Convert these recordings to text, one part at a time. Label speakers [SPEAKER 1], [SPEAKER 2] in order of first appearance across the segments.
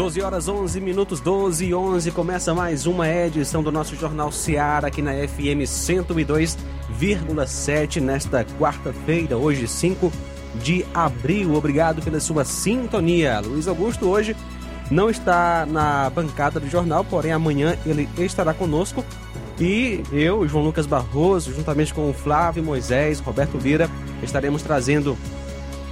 [SPEAKER 1] 12 horas 11 minutos, 12 e 11. Começa mais uma edição do nosso Jornal Seara aqui na FM 102,7 nesta quarta-feira, hoje 5 de abril. Obrigado pela sua sintonia. Luiz Augusto hoje não está na bancada do jornal, porém amanhã ele estará conosco. E eu, João Lucas Barroso, juntamente com o Flávio Moisés, Roberto Vira, estaremos trazendo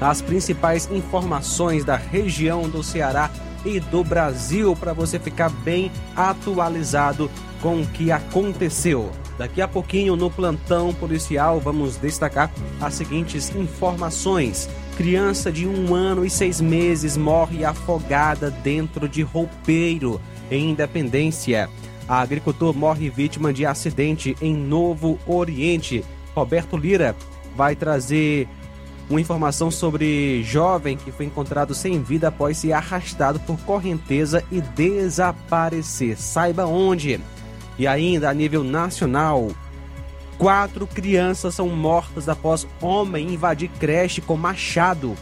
[SPEAKER 1] as principais informações da região do Ceará e do Brasil para você ficar bem atualizado com o que aconteceu. Daqui a pouquinho no plantão policial vamos destacar as seguintes informações. Criança de um ano e seis meses morre afogada dentro de roupeiro em Independência. A agricultor morre vítima de acidente em Novo Oriente. Roberto Lira vai trazer uma informação sobre jovem que foi encontrado sem vida após ser arrastado por correnteza e desaparecer. Saiba onde. E ainda a nível nacional, quatro crianças são mortas após homem invadir creche com machado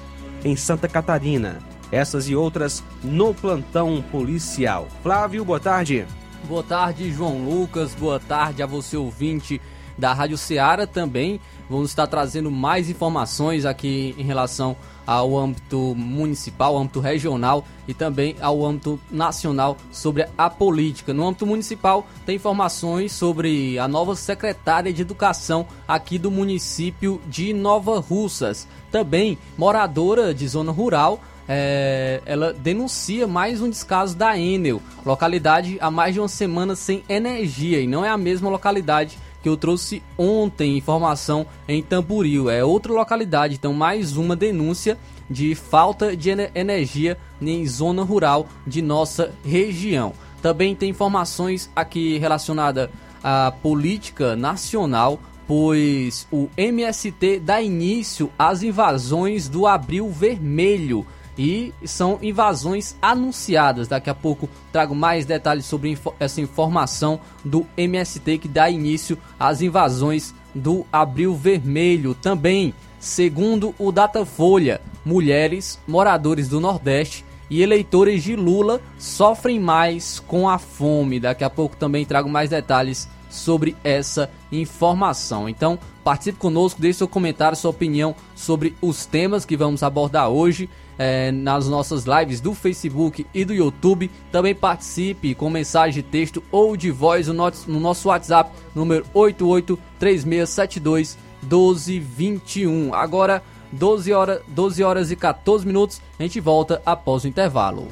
[SPEAKER 1] em Santa Catarina. Essas e outras no plantão policial. Flávio, boa tarde.
[SPEAKER 2] Boa tarde, João Lucas. Boa tarde a você ouvinte da Rádio Ceará também. Vamos estar trazendo mais informações aqui em relação ao âmbito municipal, âmbito regional e também ao âmbito nacional sobre a política. No âmbito municipal, tem informações sobre a nova secretária de Educação aqui do município de Nova Russas. Também moradora de zona rural. É, ela denuncia mais um descaso da Enel, localidade há mais de uma semana sem energia e não é a mesma localidade que eu trouxe ontem informação em Tamboril. É outra localidade, então mais uma denúncia de falta de energia em zona rural de nossa região. Também tem informações aqui relacionadas à política nacional, pois o MST dá início às invasões do Abril Vermelho e são invasões anunciadas. Daqui a pouco trago mais detalhes sobre essa informação do MST que dá início às invasões do Abril Vermelho. Também, segundo o Datafolha, mulheres, moradores do Nordeste e eleitores de Lula sofrem mais com a fome. Daqui a pouco também trago mais detalhes sobre essa informação. Então, participe conosco, deixe seu comentário, sua opinião sobre os temas que vamos abordar hoje é, nas nossas lives do Facebook e do YouTube. Também participe com mensagem de texto ou de voz no nosso, no nosso WhatsApp, número 883672 1221. Agora, 12 horas, 12 horas e 14 minutos, a gente volta após o intervalo.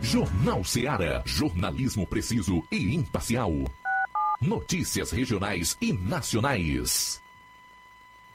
[SPEAKER 3] Jornal Seara. Jornalismo preciso e imparcial. Notícias regionais e nacionais.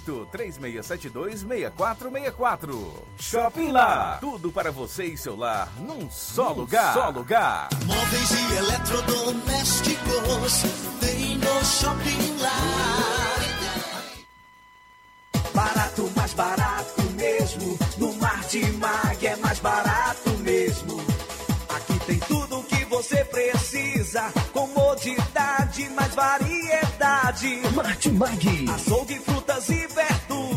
[SPEAKER 4] 3672 326464. Shopping Lá. Tudo para você e seu lar num só num lugar. Só lugar.
[SPEAKER 5] Móveis e eletrodomésticos tem no Shopping Lá. Barato, mais barato mesmo. No Mar de Mag é mais barato mesmo. Aqui tem tudo o que você precisa. Comodidade, mais variedade.
[SPEAKER 6] Marte Mag.
[SPEAKER 5] Açougue, frutas e verduras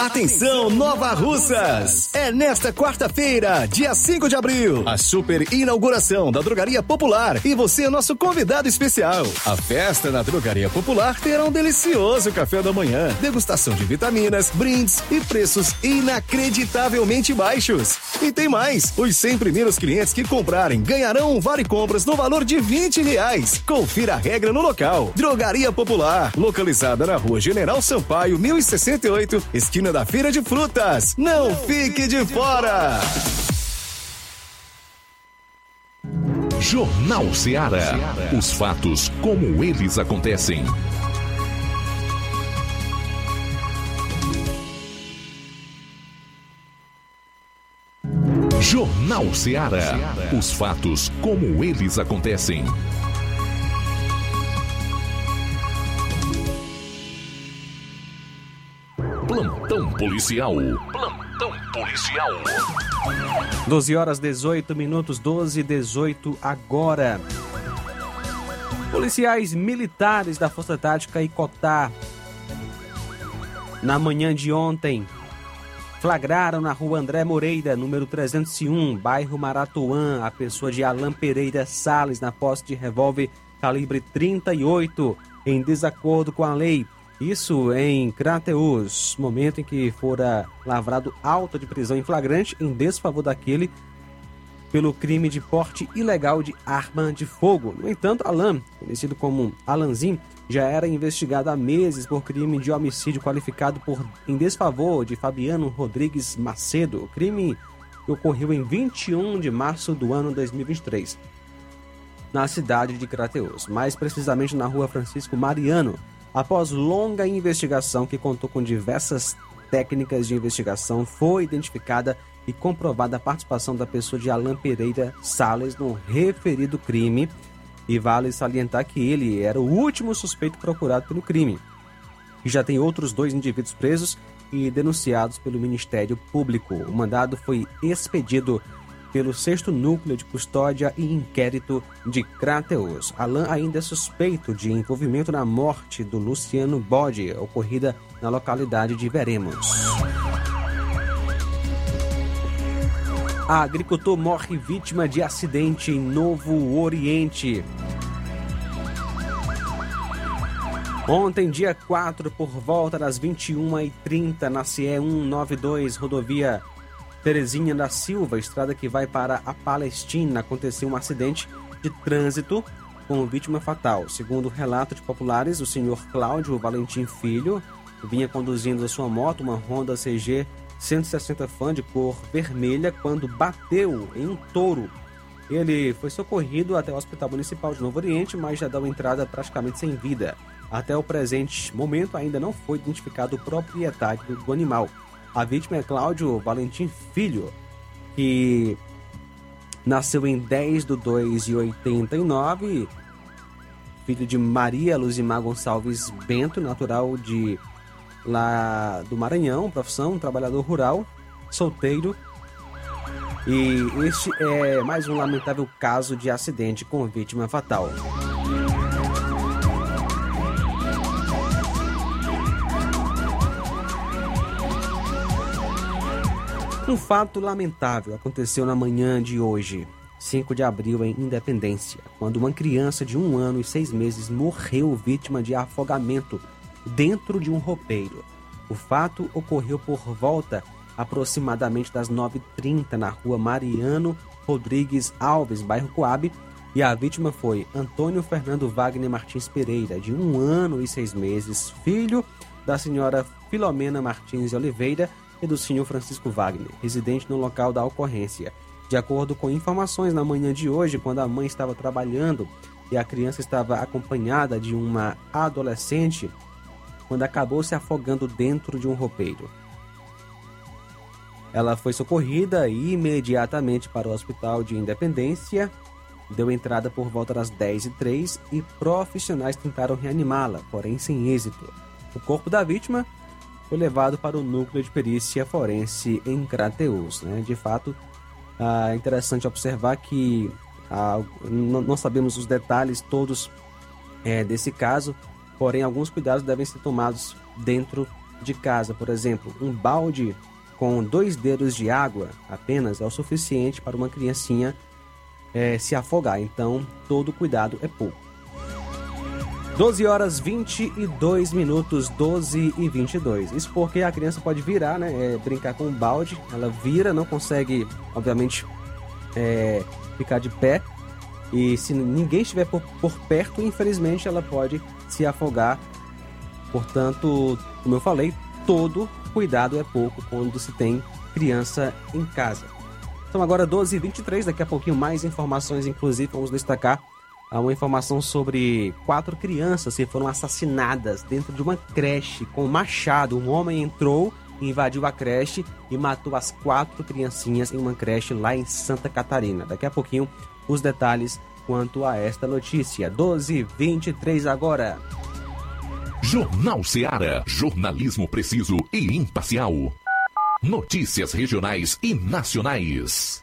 [SPEAKER 7] Atenção, Nova Russas! É nesta quarta-feira, dia 5 de abril, a super inauguração da Drogaria Popular e você é nosso convidado especial. A festa na Drogaria Popular terá um delicioso café da manhã, degustação de vitaminas, brindes e preços inacreditavelmente baixos. E tem mais: os 100 primeiros clientes que comprarem ganharão um vale compras no valor de 20 reais. Confira a regra no local. Drogaria Popular, localizada na rua General Sampaio, 1068, esquina da Feira de Frutas. Não fique de fora!
[SPEAKER 3] Jornal Ceará. Os fatos como eles acontecem. Jornal Ceará. Os fatos como eles acontecem. Plantão policial. Plantão policial.
[SPEAKER 1] 12 horas 18 minutos, 12 e 18 agora. Policiais militares da Força Tática Icotá, na manhã de ontem, flagraram na rua André Moreira, número 301, bairro Maratuã, a pessoa de Alain Pereira Sales na posse de revólver calibre 38, em desacordo com a lei. Isso em Crateus, momento em que fora lavrado auto de prisão em flagrante em desfavor daquele pelo crime de porte ilegal de arma de fogo. No entanto, Alan, conhecido como Alanzin, já era investigado há meses por crime de homicídio qualificado por em desfavor de Fabiano Rodrigues Macedo, crime que ocorreu em 21 de março do ano 2023, na cidade de Crateus, mais precisamente na rua Francisco Mariano. Após longa investigação que contou com diversas técnicas de investigação, foi identificada e comprovada a participação da pessoa de Alain Pereira Sales no referido crime. E vale salientar que ele era o último suspeito procurado pelo crime. E já tem outros dois indivíduos presos e denunciados pelo Ministério Público. O mandado foi expedido pelo sexto núcleo de custódia e inquérito de Crateus. Alain ainda é suspeito de envolvimento na morte do Luciano Bode, ocorrida na localidade de Veremos. A agricultor morre vítima de acidente em Novo Oriente. Ontem, dia 4, por volta das 21h30, na CE 192, rodovia Terezinha da Silva, estrada que vai para a Palestina, aconteceu um acidente de trânsito com vítima fatal. Segundo relato de populares, o senhor Cláudio Valentim Filho vinha conduzindo a sua moto, uma Honda CG 160 Fan de cor vermelha, quando bateu em um touro Ele foi socorrido até o Hospital Municipal de Novo Oriente, mas já deu entrada praticamente sem vida. Até o presente momento ainda não foi identificado o proprietário do animal. A vítima é Cláudio Valentim Filho, que nasceu em 10 de 2 de 89, filho de Maria Luzimar Gonçalves Bento, natural de lá do Maranhão, profissão, trabalhador rural, solteiro. E este é mais um lamentável caso de acidente com vítima fatal. Um fato lamentável aconteceu na manhã de hoje, 5 de abril, em Independência, quando uma criança de um ano e seis meses morreu vítima de afogamento dentro de um roupeiro. O fato ocorreu por volta aproximadamente das 9h30 na rua Mariano Rodrigues Alves, bairro Coab, e a vítima foi Antônio Fernando Wagner Martins Pereira, de um ano e seis meses, filho da senhora Filomena Martins Oliveira e do senhor Francisco Wagner, residente no local da ocorrência. De acordo com informações na manhã de hoje, quando a mãe estava trabalhando e a criança estava acompanhada de uma adolescente, quando acabou se afogando dentro de um roupeiro. Ela foi socorrida imediatamente para o Hospital de Independência, deu entrada por volta das 10h03 e profissionais tentaram reanimá-la, porém sem êxito. O corpo da vítima foi levado para o núcleo de perícia forense em Crateus. Né? De fato, é interessante observar que ah, não sabemos os detalhes todos é, desse caso, porém alguns cuidados devem ser tomados dentro de casa. Por exemplo, um balde com dois dedos de água apenas é o suficiente para uma criancinha é, se afogar. Então, todo cuidado é pouco. 12 horas 22 minutos, 12 e 22. Isso porque a criança pode virar, né? É, brincar com um balde. Ela vira, não consegue, obviamente, é, ficar de pé. E se ninguém estiver por, por perto, infelizmente ela pode se afogar. Portanto, como eu falei, todo cuidado é pouco quando se tem criança em casa. Então agora 12 e 23 daqui a pouquinho mais informações, inclusive vamos destacar uma informação sobre quatro crianças que foram assassinadas dentro de uma creche com um machado. Um homem entrou, invadiu a creche e matou as quatro criancinhas em uma creche lá em Santa Catarina. Daqui a pouquinho, os detalhes quanto a esta notícia. 12 23 agora.
[SPEAKER 3] Jornal Seara. Jornalismo preciso e imparcial. Notícias regionais e nacionais.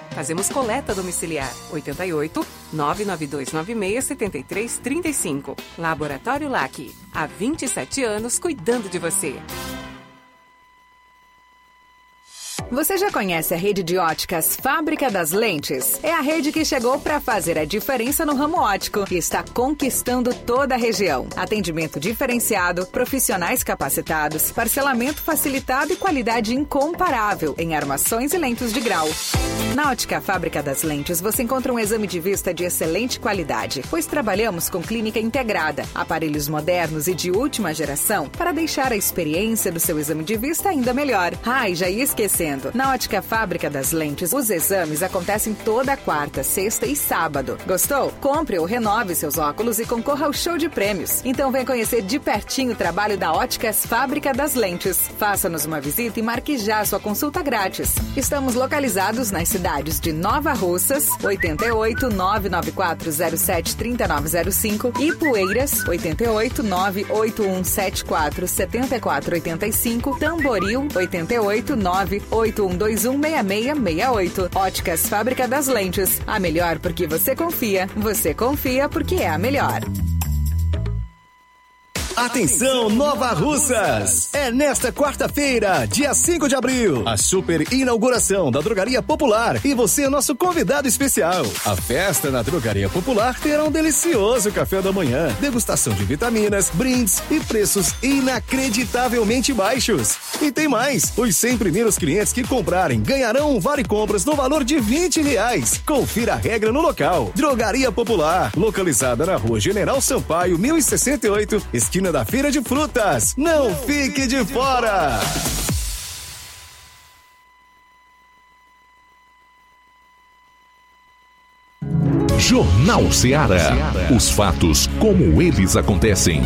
[SPEAKER 8] Fazemos coleta domiciliar 88 99296 7335. Laboratório LAC. Há 27 anos cuidando de você.
[SPEAKER 9] Você já conhece a rede de óticas Fábrica das Lentes? É a rede que chegou para fazer a diferença no ramo óptico e está conquistando toda a região. Atendimento diferenciado, profissionais capacitados, parcelamento facilitado e qualidade incomparável em armações e lentes de grau. Na Ótica Fábrica das Lentes você encontra um exame de vista de excelente qualidade, pois trabalhamos com clínica integrada, aparelhos modernos e de última geração para deixar a experiência do seu exame de vista ainda melhor. Ai, já ia esquecendo. Na Ótica Fábrica das Lentes, os exames acontecem toda quarta, sexta e sábado. Gostou? Compre ou renove seus óculos e concorra ao show de prêmios. Então vem conhecer de pertinho o trabalho da Óticas Fábrica das Lentes. Faça-nos uma visita e marque já sua consulta grátis. Estamos localizados nas cidades de Nova Russas, 88 99407 3905 e Poeiras, 88 98174 7485, Tamboril, 88 981 81216668. Óticas Fábrica das Lentes. A melhor porque você confia. Você confia porque é a melhor.
[SPEAKER 7] Atenção, Nova Russas! É nesta quarta-feira, dia 5 de abril, a super inauguração da Drogaria Popular e você é nosso convidado especial. A festa na Drogaria Popular terá um delicioso café da manhã, degustação de vitaminas, brindes e preços inacreditavelmente baixos. E tem mais: os 100 primeiros clientes que comprarem ganharão um vale compras no valor de 20 reais. Confira a regra no local. Drogaria Popular, localizada na rua General Sampaio, 1068, esquina da Feira de Frutas. Não fique de fora!
[SPEAKER 3] Jornal Ceará. Os fatos como eles acontecem.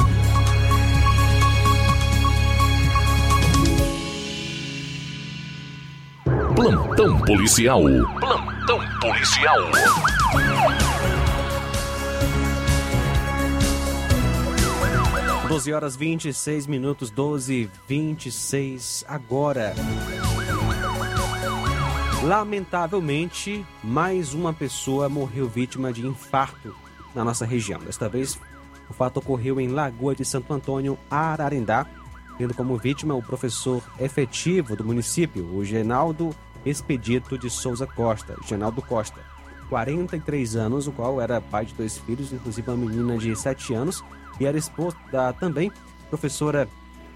[SPEAKER 3] Plantão policial. Plantão policial.
[SPEAKER 1] Doze horas 26 minutos, 12 26 agora. Lamentavelmente, mais uma pessoa morreu vítima de infarto na nossa região. Desta vez, o fato ocorreu em Lagoa de Santo Antônio, Ararendá, tendo como vítima o professor efetivo do município, o Genaldo Expedito de Souza Costa, Genaldo Costa, 43 anos, o qual era pai de dois filhos, inclusive uma menina de 7 anos, e era esposa da também professora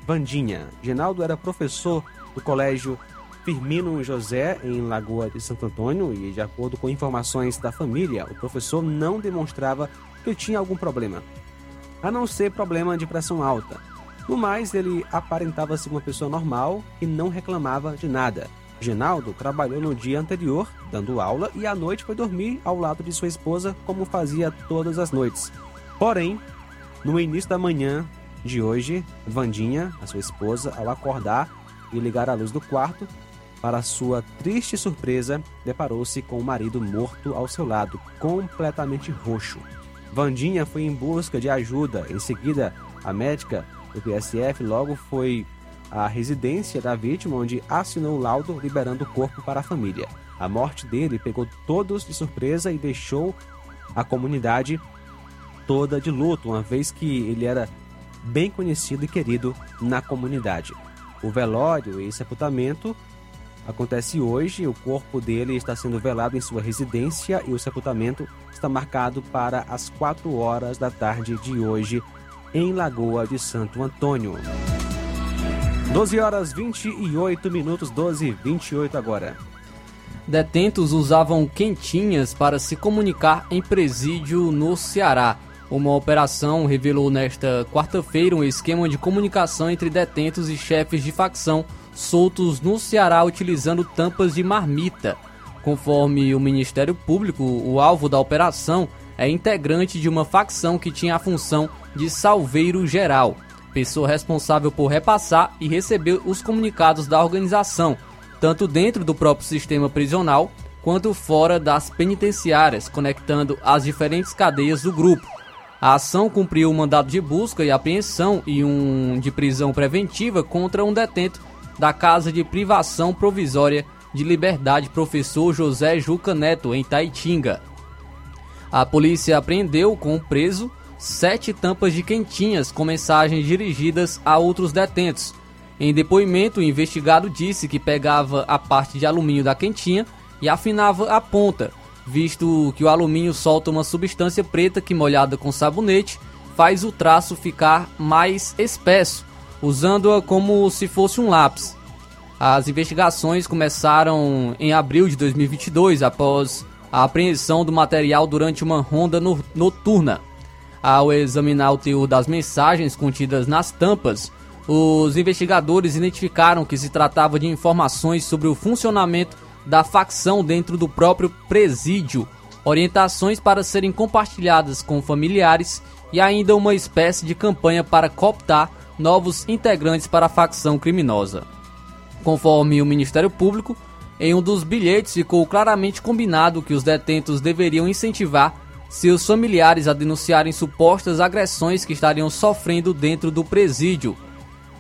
[SPEAKER 1] Vandinha. Genaldo era professor do colégio Firmino José, em Lagoa de Santo Antônio, e de acordo com informações da família, o professor não demonstrava que tinha algum problema, a não ser problema de pressão alta. No mais, ele aparentava ser uma pessoa normal e não reclamava de nada. Genaldo trabalhou no dia anterior, dando aula, e à noite foi dormir ao lado de sua esposa, como fazia todas as noites. Porém, no início da manhã de hoje, Vandinha, a sua esposa, ao acordar e ligar a luz do quarto, para sua triste surpresa, deparou-se com o marido morto ao seu lado, completamente roxo. Vandinha foi em busca de ajuda. Em seguida, a médica do PSF logo foi à residência da vítima, onde assinou o laudo liberando o corpo para a família. A morte dele pegou todos de surpresa e deixou a comunidade toda de luto, uma vez que ele era bem conhecido e querido na comunidade. O velório e sepultamento acontece hoje. O corpo dele está sendo velado em sua residência e o sepultamento está marcado para as 4 horas da tarde de hoje em Lagoa de Santo Antônio. 12 horas 28 minutos, 12 e 28 agora.
[SPEAKER 2] Detentos usavam quentinhas para se comunicar em presídio no Ceará. Uma operação revelou nesta quarta-feira um esquema de comunicação entre detentos e chefes de facção soltos no Ceará utilizando tampas de marmita. Conforme o Ministério Público, o alvo da operação é integrante de uma facção que tinha a função de salveiro geral, pessoa responsável por repassar e receber os comunicados da organização, tanto dentro do próprio sistema prisional quanto fora das penitenciárias, conectando as diferentes cadeias do grupo. A ação cumpriu um mandado de busca e apreensão e um de prisão preventiva contra um detento da Casa de Privação Provisória de Liberdade Professor José Juca Neto, em Taitinga. A polícia apreendeu com o preso sete tampas de quentinhas com mensagens dirigidas a outros detentos. Em depoimento, o investigado disse que pegava a parte de alumínio da quentinha e afinava a ponta, visto que o alumínio solta uma substância preta que, molhada com sabonete, faz o traço ficar mais espesso usando-a como se fosse um lápis. As investigações começaram em abril de 2022, após a apreensão do material durante uma ronda no noturna. Ao examinar o teor das mensagens contidas nas tampas, os investigadores identificaram que se tratava de informações sobre o funcionamento da facção dentro do próprio presídio, orientações para serem compartilhadas com familiares e ainda uma espécie de campanha para cooptar novos integrantes para a facção criminosa. Conforme o Ministério Público, em um dos bilhetes ficou claramente combinado que os detentos deveriam incentivar seus familiares a denunciarem supostas agressões que estariam sofrendo dentro do presídio.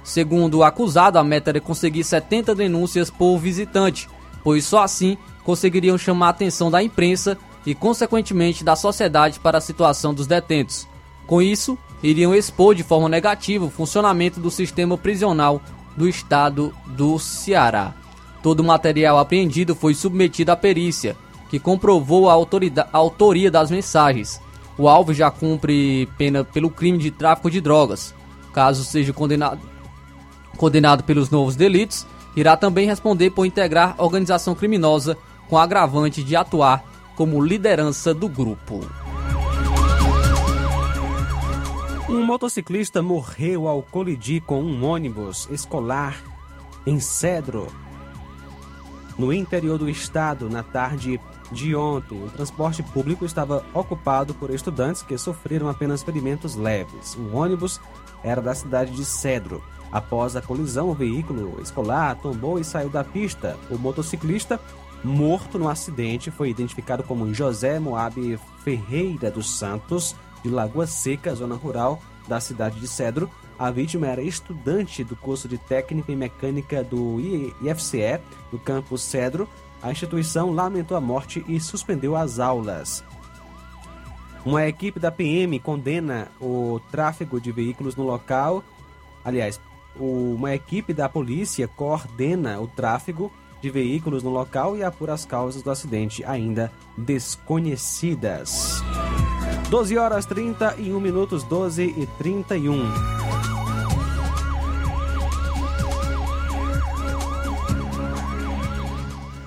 [SPEAKER 2] Segundo o acusado, a meta era conseguir 70 denúncias por visitante, pois só assim conseguiriam chamar a atenção da imprensa e, consequentemente, da sociedade para a situação dos detentos. Com isso, iriam expor de forma negativa o funcionamento do sistema prisional do estado do Ceará. Todo o material apreendido foi submetido à perícia, que comprovou a, a autoria das mensagens. O alvo já cumpre pena pelo crime de tráfico de drogas. Caso seja condenado, condenado pelos novos delitos, irá também responder por integrar organização criminosa com agravante de atuar como liderança do grupo.
[SPEAKER 1] Um motociclista morreu ao colidir com um ônibus escolar em Cedro, no interior do estado, na tarde de ontem. O transporte público estava ocupado por estudantes que sofreram apenas ferimentos leves. O ônibus era da cidade de Cedro. Após a colisão, o veículo escolar tombou e saiu da pista. O motociclista, morto no acidente, foi identificado como José Moab Ferreira dos Santos, de Lagoa Seca, zona rural da cidade de Cedro. A vítima era estudante do curso de técnica em mecânica do IFCE, do campus Cedro. A instituição lamentou a morte e suspendeu as aulas. Uma equipe da PM condena o tráfego de veículos no local. Aliás, uma equipe da polícia coordena o tráfego de veículos no local e apura as causas do acidente ainda desconhecidas. 12 horas 31 minutos, 12 e 31.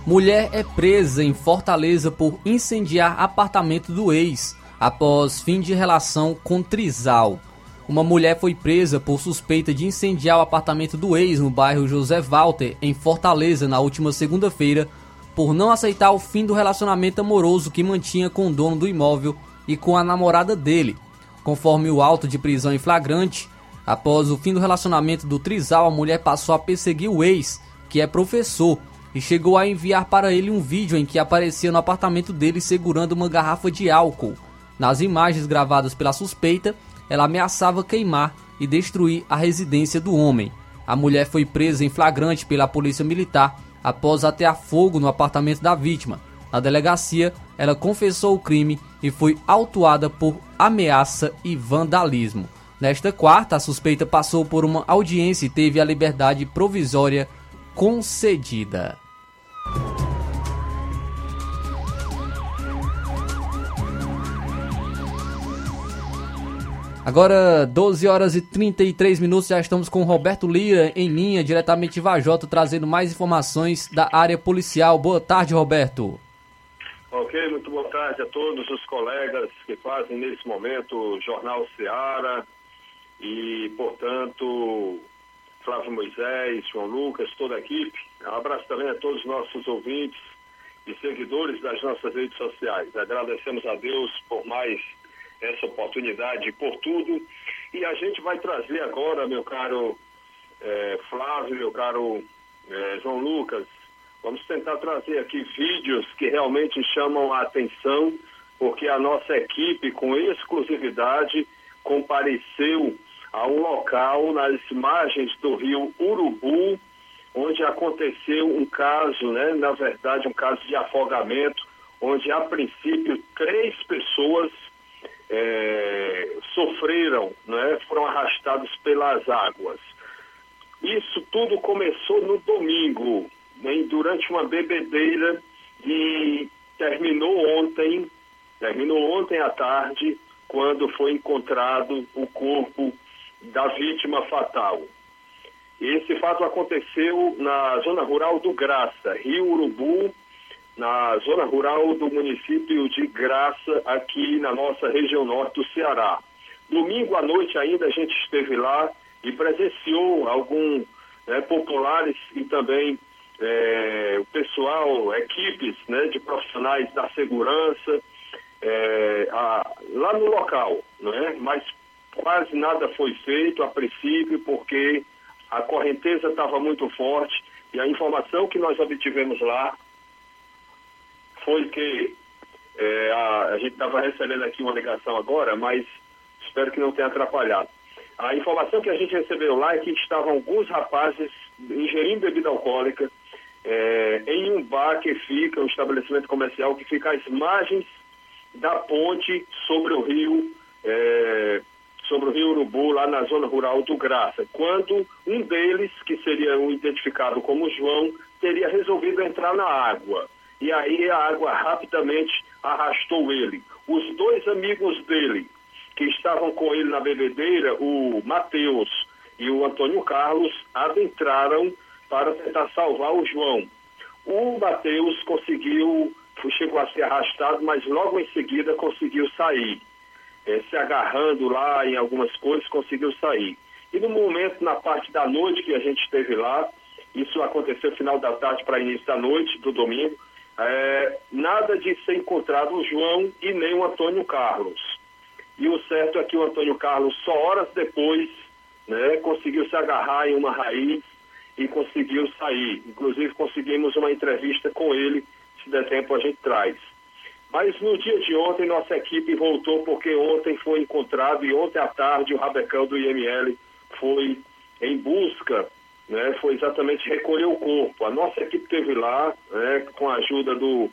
[SPEAKER 2] Mulher é presa em Fortaleza por incendiar apartamento do ex após fim de relação com Trizal. Uma mulher foi presa por suspeita de incendiar o apartamento do ex no bairro José Walter, em Fortaleza, na última segunda-feira, por não aceitar o fim do relacionamento amoroso que mantinha com o dono do imóvel e com a namorada dele. Conforme o auto de prisão em flagrante, após o fim do relacionamento do Trizal, a mulher passou a perseguir o ex, que é professor, e chegou a enviar para ele um vídeo em que aparecia no apartamento dele segurando uma garrafa de álcool. Nas imagens gravadas pela suspeita, ela ameaçava queimar e destruir a residência do homem. A mulher foi presa em flagrante pela polícia militar após atear fogo no apartamento da vítima. Na delegacia, ela confessou o crime e foi autuada por ameaça e vandalismo. Nesta quarta, a suspeita passou por uma audiência e teve a liberdade provisória concedida. Agora, 12 horas e 33 minutos, já estamos com Roberto Lira em linha, diretamente de Vajota, trazendo mais informações da área policial. Boa tarde, Roberto.
[SPEAKER 10] Ok, muito boa tarde a todos os colegas que fazem nesse momento o Jornal Seara e, portanto, Flávio Moisés, João Lucas, toda a equipe. Abraço também a todos os nossos ouvintes e seguidores das nossas redes sociais. Agradecemos a Deus por mais essa oportunidade, por tudo. E a gente vai trazer agora, meu caro eh, Flávio, meu caro eh, João Lucas, Vamos tentar trazer aqui vídeos que realmente chamam a atenção, porque a nossa equipe, com exclusividade, compareceu a um local nas margens do rio Urubu, onde aconteceu um caso, né, na verdade, um caso de afogamento, onde a princípio três pessoas é, sofreram, né, foram arrastados pelas águas. Isso tudo começou no domingo, né, durante uma bebedeira e terminou ontem, terminou ontem à tarde, quando foi encontrado o corpo da vítima fatal. Esse fato aconteceu na zona rural do Graça, Rio Urubu, na zona rural do município de Graça, aqui na nossa região norte do Ceará. Domingo à noite ainda a gente esteve lá e presenciou alguns né, populares e também é, o pessoal, equipes né, de profissionais da segurança é, a, lá no local, né? mas quase nada foi feito a princípio porque a correnteza estava muito forte e a informação que nós obtivemos lá foi que é, a, a gente estava recebendo aqui uma ligação agora, mas espero que não tenha atrapalhado. A informação que a gente recebeu lá é que estavam alguns rapazes ingerindo bebida alcoólica é, em um bar que fica, um estabelecimento comercial que fica às margens da ponte sobre o rio, é, sobre o Rio Urubu, lá na zona rural do Graça, quando um deles, que seria o identificado como João, teria resolvido entrar na água. E aí a água rapidamente arrastou ele. Os dois amigos dele, que estavam com ele na bebedeira, o Mateus e o Antônio Carlos, adentraram para tentar salvar o João. O Mateus conseguiu, chegou a ser arrastado, mas logo em seguida conseguiu sair. É, se agarrando lá em algumas coisas, conseguiu sair. E no momento, na parte da noite que a gente esteve lá, isso aconteceu final da tarde para início da noite, do domingo, é, nada de ser encontrado o João e nem o Antônio Carlos. E o certo é que o Antônio Carlos, só horas depois, né, conseguiu se agarrar em uma raiz e conseguiu sair. Inclusive, conseguimos uma entrevista com ele, se der tempo a gente traz. Mas no dia de ontem, nossa equipe voltou, porque ontem foi encontrado, e ontem à tarde, o Rabecão do IML foi em busca, né, foi exatamente recolher o corpo. A nossa equipe esteve lá, né, com a ajuda do,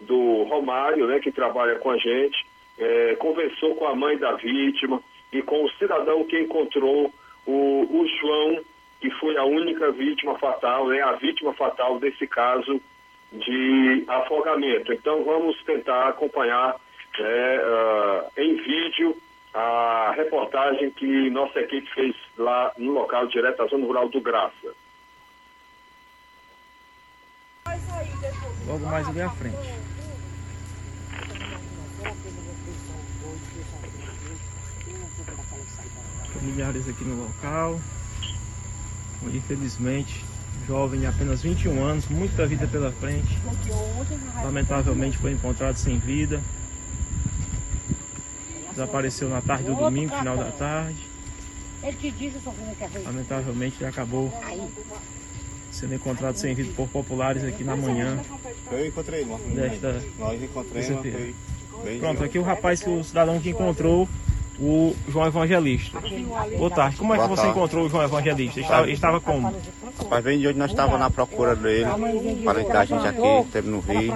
[SPEAKER 10] do Romário, né, que trabalha com a gente, é, conversou com a mãe da vítima e com o cidadão que encontrou o, o João, que foi a única vítima fatal, né, a vítima fatal desse caso de afogamento. Então vamos tentar acompanhar é, uh, em vídeo a reportagem que nossa equipe fez lá no local direto da zona rural do Graça.
[SPEAKER 11] Logo mais ali à frente. Familiares aqui no local, infelizmente jovem de apenas 21 anos, muita vida pela frente. Lamentavelmente foi encontrado sem vida. Desapareceu na tarde do domingo, final da tarde. Lamentavelmente ele acabou sendo encontrado sem vida por populares aqui na manhã.
[SPEAKER 12] Eu encontrei uma
[SPEAKER 11] desta
[SPEAKER 12] Nós encontramos,
[SPEAKER 11] Pronto, aqui o rapaz, o cidadão que encontrou o João Evangelista. Boa tarde. Como é que você encontrou o João Evangelista? Ele estava, estava como?
[SPEAKER 12] Rapaz, bem de hoje nós estávamos na procura dele, para da gente aqui, teve no Rio,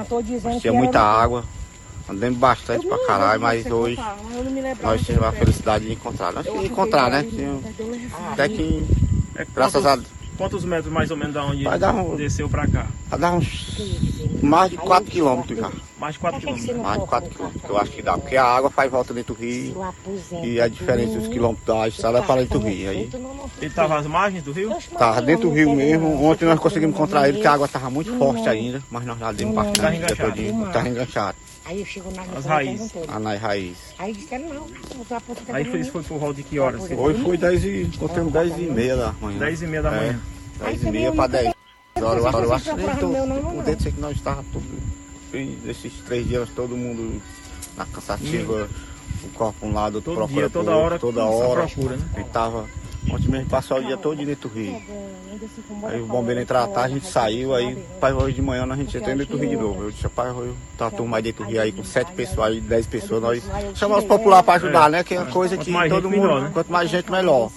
[SPEAKER 12] tinha muita água, andamos bastante pra caralho, mas hoje nós tivemos a felicidade de encontrar. Nós tínhamos que encontrar, né? Até que, graças a Deus,
[SPEAKER 11] Quantos metros mais ou menos da onde
[SPEAKER 12] Vai dar um-
[SPEAKER 11] desceu pra cá?
[SPEAKER 12] vai dar uns mais de 4 quilômetros já.
[SPEAKER 11] Mais de 4 quilômetros.
[SPEAKER 12] Mais de 4 quilômetros, eu acho que dá, porque a água faz volta dentro do rio e a diferença dos quilômetros da estrada é para dentro do rio. Aí
[SPEAKER 11] Ele estava às margens do rio?
[SPEAKER 12] Tava dentro do rio mesmo. Ontem nós conseguimos encontrar ele, que a água estava muito forte ainda, mas nós já demos bastante.
[SPEAKER 11] enganchado.
[SPEAKER 12] todinho. Tava enganchado.
[SPEAKER 13] Aí eu chego na
[SPEAKER 11] As raízes.
[SPEAKER 12] A nas raízes.
[SPEAKER 13] Aí disseram não, botar a ponta da
[SPEAKER 11] Aí foi, isso foi por volta de que horas?
[SPEAKER 12] Hoje foi 10 e. Encontramos 10 e meia da manhã.
[SPEAKER 11] 10 e meia da manhã.
[SPEAKER 12] É, 10 e meia para 10 horas. Eu acho- que nem por
[SPEAKER 13] não.
[SPEAKER 12] dentro sei que nós estávamos todos. Esses três dias todo mundo na cansativa, o corpo um lado, outro
[SPEAKER 11] Todo
[SPEAKER 12] procura
[SPEAKER 11] dia,
[SPEAKER 12] pro
[SPEAKER 11] toda
[SPEAKER 12] outro,
[SPEAKER 11] hora,
[SPEAKER 12] toda hora.
[SPEAKER 11] procura, né?
[SPEAKER 12] E tava. Ontem mesmo passou o dia todo dentro do rio. Aí o bombeiro entrou à tarde, a gente saiu, aí pai, hoje de manhã nós a gente entrou dentro do rio de novo. Eu disse, pai, hoje tá turma aí dentro do rio aí com sete pessoas aí, dez pessoas, nós chamamos os populares para ajudar, né? Que é uma coisa
[SPEAKER 11] Quanto
[SPEAKER 12] que
[SPEAKER 11] mais
[SPEAKER 12] todo mundo,
[SPEAKER 11] né?
[SPEAKER 12] quanto mais gente, melhor.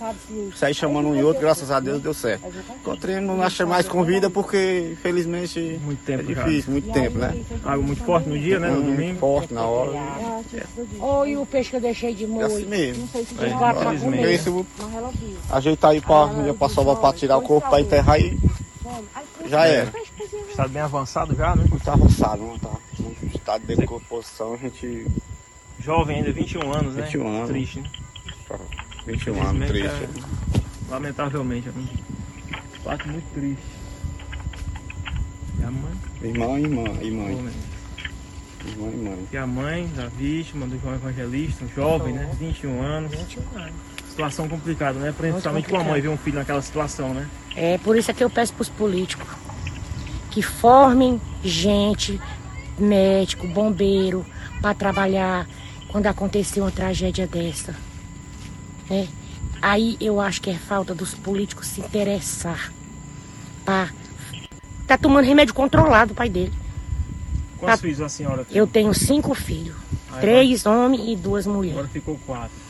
[SPEAKER 12] Saí chamando um e outro, graças a Deus deu certo. Encontrei, não achei mais com vida porque, infelizmente,
[SPEAKER 11] Muito tempo
[SPEAKER 12] é difícil, muito tempo, né?
[SPEAKER 11] Água muito forte no dia, né? No
[SPEAKER 12] Muito
[SPEAKER 11] domingo.
[SPEAKER 12] forte na hora.
[SPEAKER 13] Oi, o peixe que eu deixei de
[SPEAKER 12] É
[SPEAKER 13] molho.
[SPEAKER 12] assim mesmo.
[SPEAKER 13] Não sei se
[SPEAKER 12] É,
[SPEAKER 13] tem gato pra
[SPEAKER 12] ajeitar aí pra, um dia pra salvar, pra tirar o corpo, pra enterrar e já era.
[SPEAKER 11] Estado bem avançado já, né?
[SPEAKER 12] Muito avançado, não tá? Estado de decomposição, a gente.
[SPEAKER 11] Jovem ainda, 21 anos, né?
[SPEAKER 12] 21 anos.
[SPEAKER 11] Triste, né?
[SPEAKER 12] 21 anos, triste.
[SPEAKER 11] é, lamentavelmente, é um fato muito triste. E a mãe?
[SPEAKER 12] Irmã, irmã e mãe.
[SPEAKER 11] Né?
[SPEAKER 12] Irmã e mãe.
[SPEAKER 11] E a mãe da vítima, do João Evangelista, um jovem, né? 21 anos.
[SPEAKER 13] 21 anos.
[SPEAKER 11] Situação complicada, né? Principalmente com a mãe ver um filho naquela situação, né?
[SPEAKER 13] É por isso é que eu peço para os políticos que formem gente, médico, bombeiro, para trabalhar quando acontecer uma tragédia dessa. né? Aí eu acho que é falta dos políticos se interessar. Pra... Tá tomando remédio controlado o pai dele.
[SPEAKER 11] Quantos
[SPEAKER 13] Tá-
[SPEAKER 11] filhos a senhora tem?
[SPEAKER 13] Eu tenho cinco filhos.
[SPEAKER 11] Aí
[SPEAKER 13] três homens e duas mulheres.
[SPEAKER 11] Agora ficou quatro.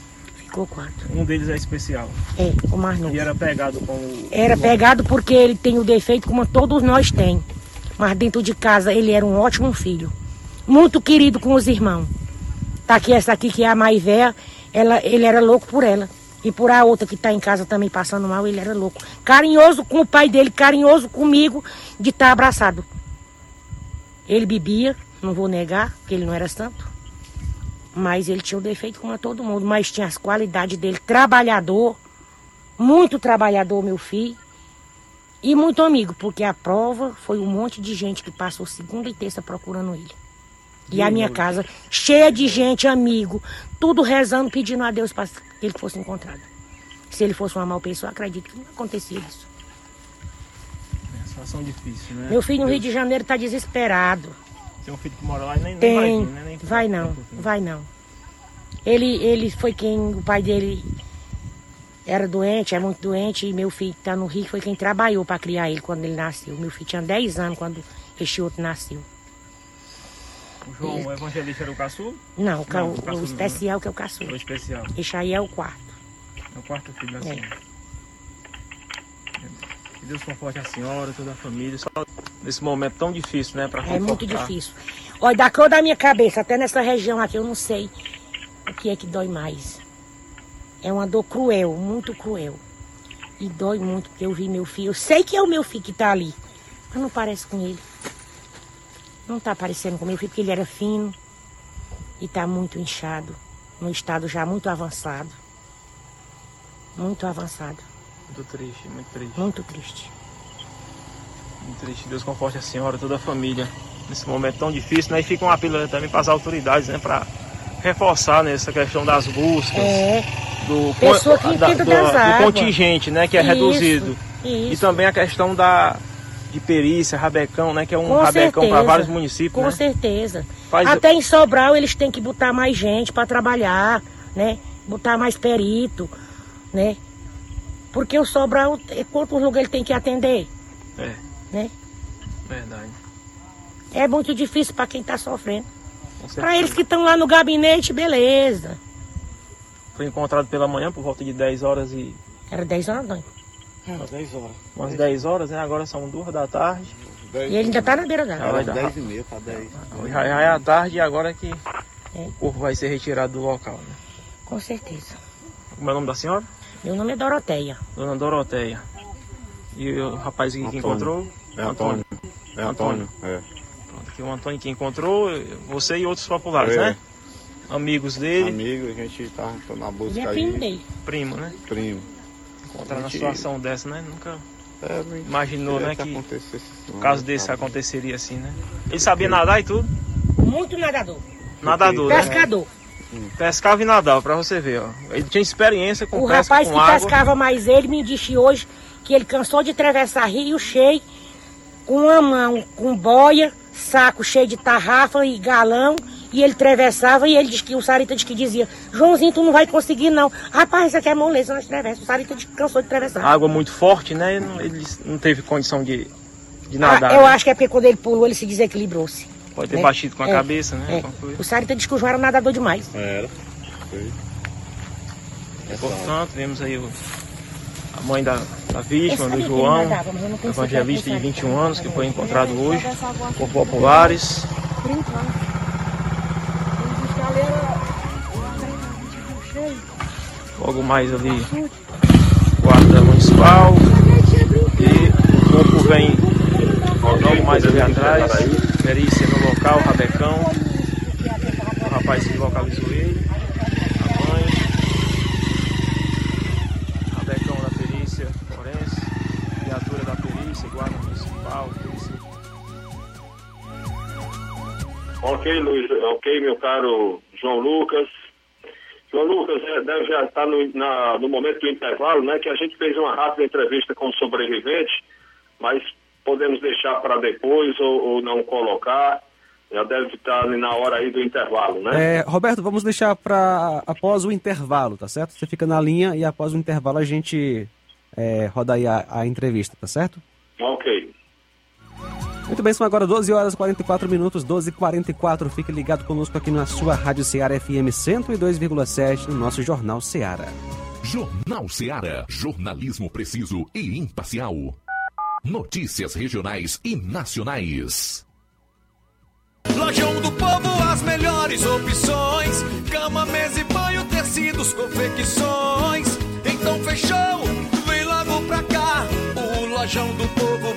[SPEAKER 13] Ficou quatro.
[SPEAKER 11] Um deles é especial.
[SPEAKER 13] É, o mais novo.
[SPEAKER 11] E era pegado com o.
[SPEAKER 13] Era pegado porque ele tem o defeito como todos nós tem. Mas dentro de casa ele era um ótimo filho. Muito querido com os irmãos. Tá aqui essa aqui que é a mais velha, ela, ele era louco por ela. E por a outra que está em casa também passando mal, ele era louco. Carinhoso com o pai dele, carinhoso comigo, de estar tá abraçado. Ele bebia, não vou negar, que ele não era santo. Mas ele tinha o defeito como a todo mundo. Mas tinha as qualidades dele. Trabalhador, muito trabalhador, meu filho. E muito amigo, porque a prova foi um monte de gente que passou segunda e terça procurando ele. E a minha casa cheia de gente, amigo, tudo rezando, pedindo a Deus para que ele fosse encontrado. Se ele fosse uma mal pessoa, acredito que não acontecia isso.
[SPEAKER 11] É uma situação difícil, né?
[SPEAKER 13] Meu filho no Rio de Janeiro está desesperado.
[SPEAKER 11] Tem um filho que mora lá e nem,
[SPEAKER 13] Tem.
[SPEAKER 11] nem vai vir, né? Nem...
[SPEAKER 13] Vai não, vai não. Ele, ele foi quem, o pai dele era doente, é muito doente, e meu filho que está no Rio foi quem trabalhou para criar ele quando ele nasceu. Meu filho tinha 10 anos quando este outro nasceu.
[SPEAKER 11] O João, o evangelista era o caçula?
[SPEAKER 13] Não, o, ca-
[SPEAKER 11] Não,
[SPEAKER 13] o,
[SPEAKER 11] o
[SPEAKER 13] o especial que é o caçula.
[SPEAKER 11] O especial.
[SPEAKER 13] Esse aí é o quarto.
[SPEAKER 11] É o quarto filho da
[SPEAKER 13] É.
[SPEAKER 11] senhora. Que Deus conforte a senhora, toda a família, só nesse momento tão difícil, né? Pra
[SPEAKER 13] É muito difícil. Olha, da cor da minha cabeça, até nessa região aqui, eu não sei o que é que dói mais. É uma dor cruel, muito cruel. E dói muito, porque eu vi meu filho. Eu sei que é o meu filho que tá ali, mas não parece com ele. Não tá parecendo com meu filho, porque ele era fino e tá muito inchado. Num estado já muito avançado. Muito avançado.
[SPEAKER 11] Muito triste, muito triste.
[SPEAKER 13] Muito triste.
[SPEAKER 11] Muito triste. Deus conforte a senhora, toda a família, nesse momento tão difícil, né? E fica um apelo também para as autoridades, né? Para reforçar nessa questão das buscas.
[SPEAKER 13] É.
[SPEAKER 11] Do,
[SPEAKER 13] Pessoa que
[SPEAKER 11] da- do- do contingente, né? Que é
[SPEAKER 13] Isso,
[SPEAKER 11] reduzido.
[SPEAKER 13] isso.
[SPEAKER 11] E também a questão da de perícia, rabecão, né? Que é um
[SPEAKER 13] Com
[SPEAKER 11] rabecão para vários municípios,
[SPEAKER 13] Com
[SPEAKER 11] né?
[SPEAKER 13] certeza.
[SPEAKER 11] Faz-
[SPEAKER 13] Até em Sobral eles têm que botar mais gente para trabalhar, né? Botar mais perito, né? Porque o Sobral, é quantos lugares ele tem que atender,
[SPEAKER 11] É,
[SPEAKER 13] né?
[SPEAKER 11] verdade.
[SPEAKER 13] É muito difícil para quem está sofrendo. Para eles que estão lá no gabinete, beleza.
[SPEAKER 11] Foi encontrado pela manhã por volta de 10 horas e.
[SPEAKER 13] Era 10 horas, não.
[SPEAKER 12] Umas 10 horas.
[SPEAKER 11] Umas 10 horas, né? Agora são 2 da tarde.
[SPEAKER 13] E ele ainda tá na beira da água.
[SPEAKER 11] dar.
[SPEAKER 12] 10 e meia para 10.
[SPEAKER 11] Já, já é a tarde e agora que
[SPEAKER 13] É.
[SPEAKER 11] o corpo vai ser retirado do local, né?
[SPEAKER 13] Com certeza.
[SPEAKER 11] Como é o nome da senhora?
[SPEAKER 13] Meu nome é Doroteia.
[SPEAKER 11] Dona Doroteia. E o rapaz que,
[SPEAKER 12] Antônio.
[SPEAKER 11] encontrou?
[SPEAKER 12] É Antônio. É Antônio. É.
[SPEAKER 11] Pronto, aqui o Antônio que encontrou, você e outros populares,
[SPEAKER 12] É.
[SPEAKER 11] né? Amigos dele.
[SPEAKER 12] Amigo, a gente tá na busca
[SPEAKER 13] Ele é
[SPEAKER 12] aí.
[SPEAKER 13] primo dele.
[SPEAKER 11] Primo, né?
[SPEAKER 12] Primo.
[SPEAKER 11] Encontrar na situação dessa, né? Nunca
[SPEAKER 12] É,
[SPEAKER 11] imaginou, né? Que o caso
[SPEAKER 12] né,
[SPEAKER 11] desse
[SPEAKER 12] sabe?
[SPEAKER 11] aconteceria assim, né? Ele sabia nadar e tudo?
[SPEAKER 13] Muito nadador.
[SPEAKER 11] Nadador, né?
[SPEAKER 13] Pescador.
[SPEAKER 11] Pescava e nadava, pra você ver, ó. Ele tinha experiência com
[SPEAKER 13] O
[SPEAKER 11] pesca
[SPEAKER 13] rapaz que
[SPEAKER 11] água.
[SPEAKER 13] pescava mais ele me disse hoje que ele cansou de atravessar rio cheio, com uma mão, com boia, saco cheio de tarrafa e galão, e ele atravessava e ele disse que o Sarita disse que dizia, Joãozinho, tu não vai conseguir não. Rapaz, isso aqui é moleza, nós atravessa. O Sarita disse que cansou de atravessar.
[SPEAKER 11] Água muito forte, né? Ele não- teve condição de, de
[SPEAKER 13] Ah,
[SPEAKER 11] nadar.
[SPEAKER 13] eu
[SPEAKER 11] né?
[SPEAKER 13] acho que é porque quando ele pulou, ele se desequilibrou-se.
[SPEAKER 11] Pode ter
[SPEAKER 13] né?
[SPEAKER 11] batido com a
[SPEAKER 13] É,
[SPEAKER 11] cabeça, né?
[SPEAKER 13] é.
[SPEAKER 11] Coisa.
[SPEAKER 13] O Sarita disse que o João era nadador demais.
[SPEAKER 12] Era. Foi.
[SPEAKER 11] Portanto, vemos aí o- a mãe da, da vítima, do João, evangelista de
[SPEAKER 13] quem era.
[SPEAKER 11] 21 anos, que foi encontrado hoje por populares. Logo mais ali, guarda municipal. E o corpo vem logo mais ali atrás. Perícia no local, rabecão. O rapaz que localizou ele. A mãe. Rabecão da perícia forense. Viatura da perícia, guarda Perícia
[SPEAKER 10] Ok, Luiz, ok, meu caro João Lucas. João Lucas, é, deve já estar no, na- no momento do intervalo, né? Que a gente fez uma rápida entrevista com o sobrevivente, mas podemos deixar para depois ou, ou não colocar. Já deve estar na hora aí do intervalo, né?
[SPEAKER 1] É, Roberto, vamos deixar para após o intervalo, tá certo? Você fica na linha e após o intervalo a gente é, roda aí a, a entrevista, tá certo?
[SPEAKER 10] Ok.
[SPEAKER 1] Muito bem, são agora 12 horas e 44 minutos, 12 e 44 Fique ligado conosco aqui na sua Rádio Ceará FM 102,7, no nosso Jornal Ceará.
[SPEAKER 3] Jornal Ceará. Jornalismo preciso e imparcial. Notícias regionais e nacionais.
[SPEAKER 5] Lojão do Povo, as melhores opções: cama, mesa e banho, tecidos, confecções.
[SPEAKER 14] cartão fechou, vem logo pra cá. O Lojão do Povo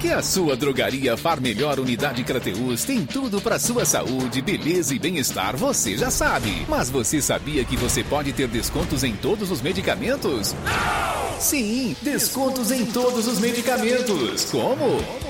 [SPEAKER 3] Que a sua drogaria Far Melhor Unidade Crateus tem tudo para sua saúde, beleza e bem-estar, você já sabe. Mas você sabia que você pode ter descontos em todos os medicamentos? Sim, descontos em todos os medicamentos. Como?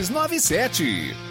[SPEAKER 3] 62
[SPEAKER 8] 297.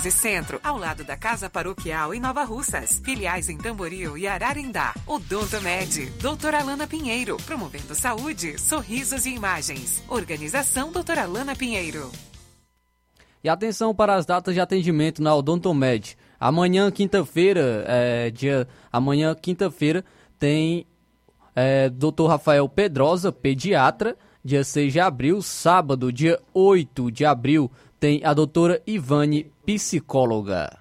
[SPEAKER 8] Centro, ao lado da Casa Paroquial em Nova Russas. Filiais em Tamboril e Ararindá. Odonto Med, doutora Alana Pinheiro, promovendo saúde, sorrisos e imagens. Organização doutora Alana Pinheiro.
[SPEAKER 2] E atenção para as datas de atendimento na Odontomed. Amanhã, quinta-feira, é, dia. Amanhã, quinta-feira, tem é, Dr. Rafael Pedrosa, pediatra, dia 6 de abril. Sábado, dia 8 de abril, tem a doutora Ivane, psicóloga.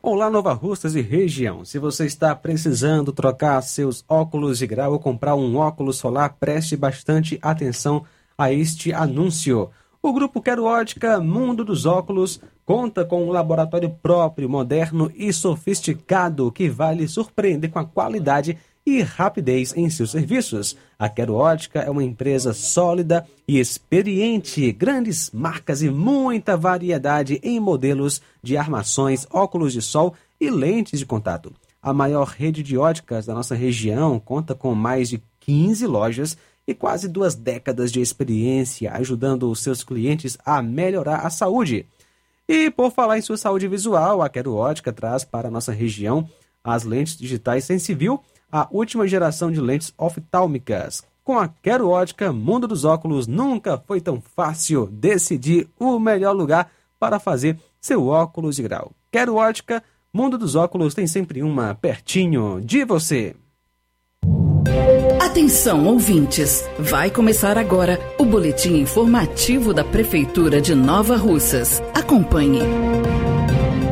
[SPEAKER 1] Olá, Nova Russas e região. Se você está precisando trocar seus óculos de grau ou comprar um óculos solar, preste bastante atenção a este anúncio. O Grupo Quero Ótica Mundo dos Óculos conta com um laboratório próprio, moderno e sofisticado que vai lhe surpreender com a qualidade e rapidez em seus serviços. A Quero Ótica é uma empresa sólida e experiente, grandes marcas e muita variedade em modelos de armações, óculos de sol e lentes de contato. A maior rede de óticas da nossa região conta com mais de 15 lojas e quase duas décadas de experiência ajudando os seus clientes a melhorar a saúde. E por falar em sua saúde visual, a Quero Ótica traz para a nossa região as lentes digitais Sensivil a última geração de lentes oftálmicas. Com a Quero Ótica, mundo dos óculos nunca foi tão fácil decidir o melhor lugar para fazer seu óculos de grau. Quero Ótica, mundo dos óculos tem sempre uma pertinho de você.
[SPEAKER 15] Atenção, ouvintes! Vai começar agora o boletim informativo da Prefeitura de Nova Russas. Acompanhe.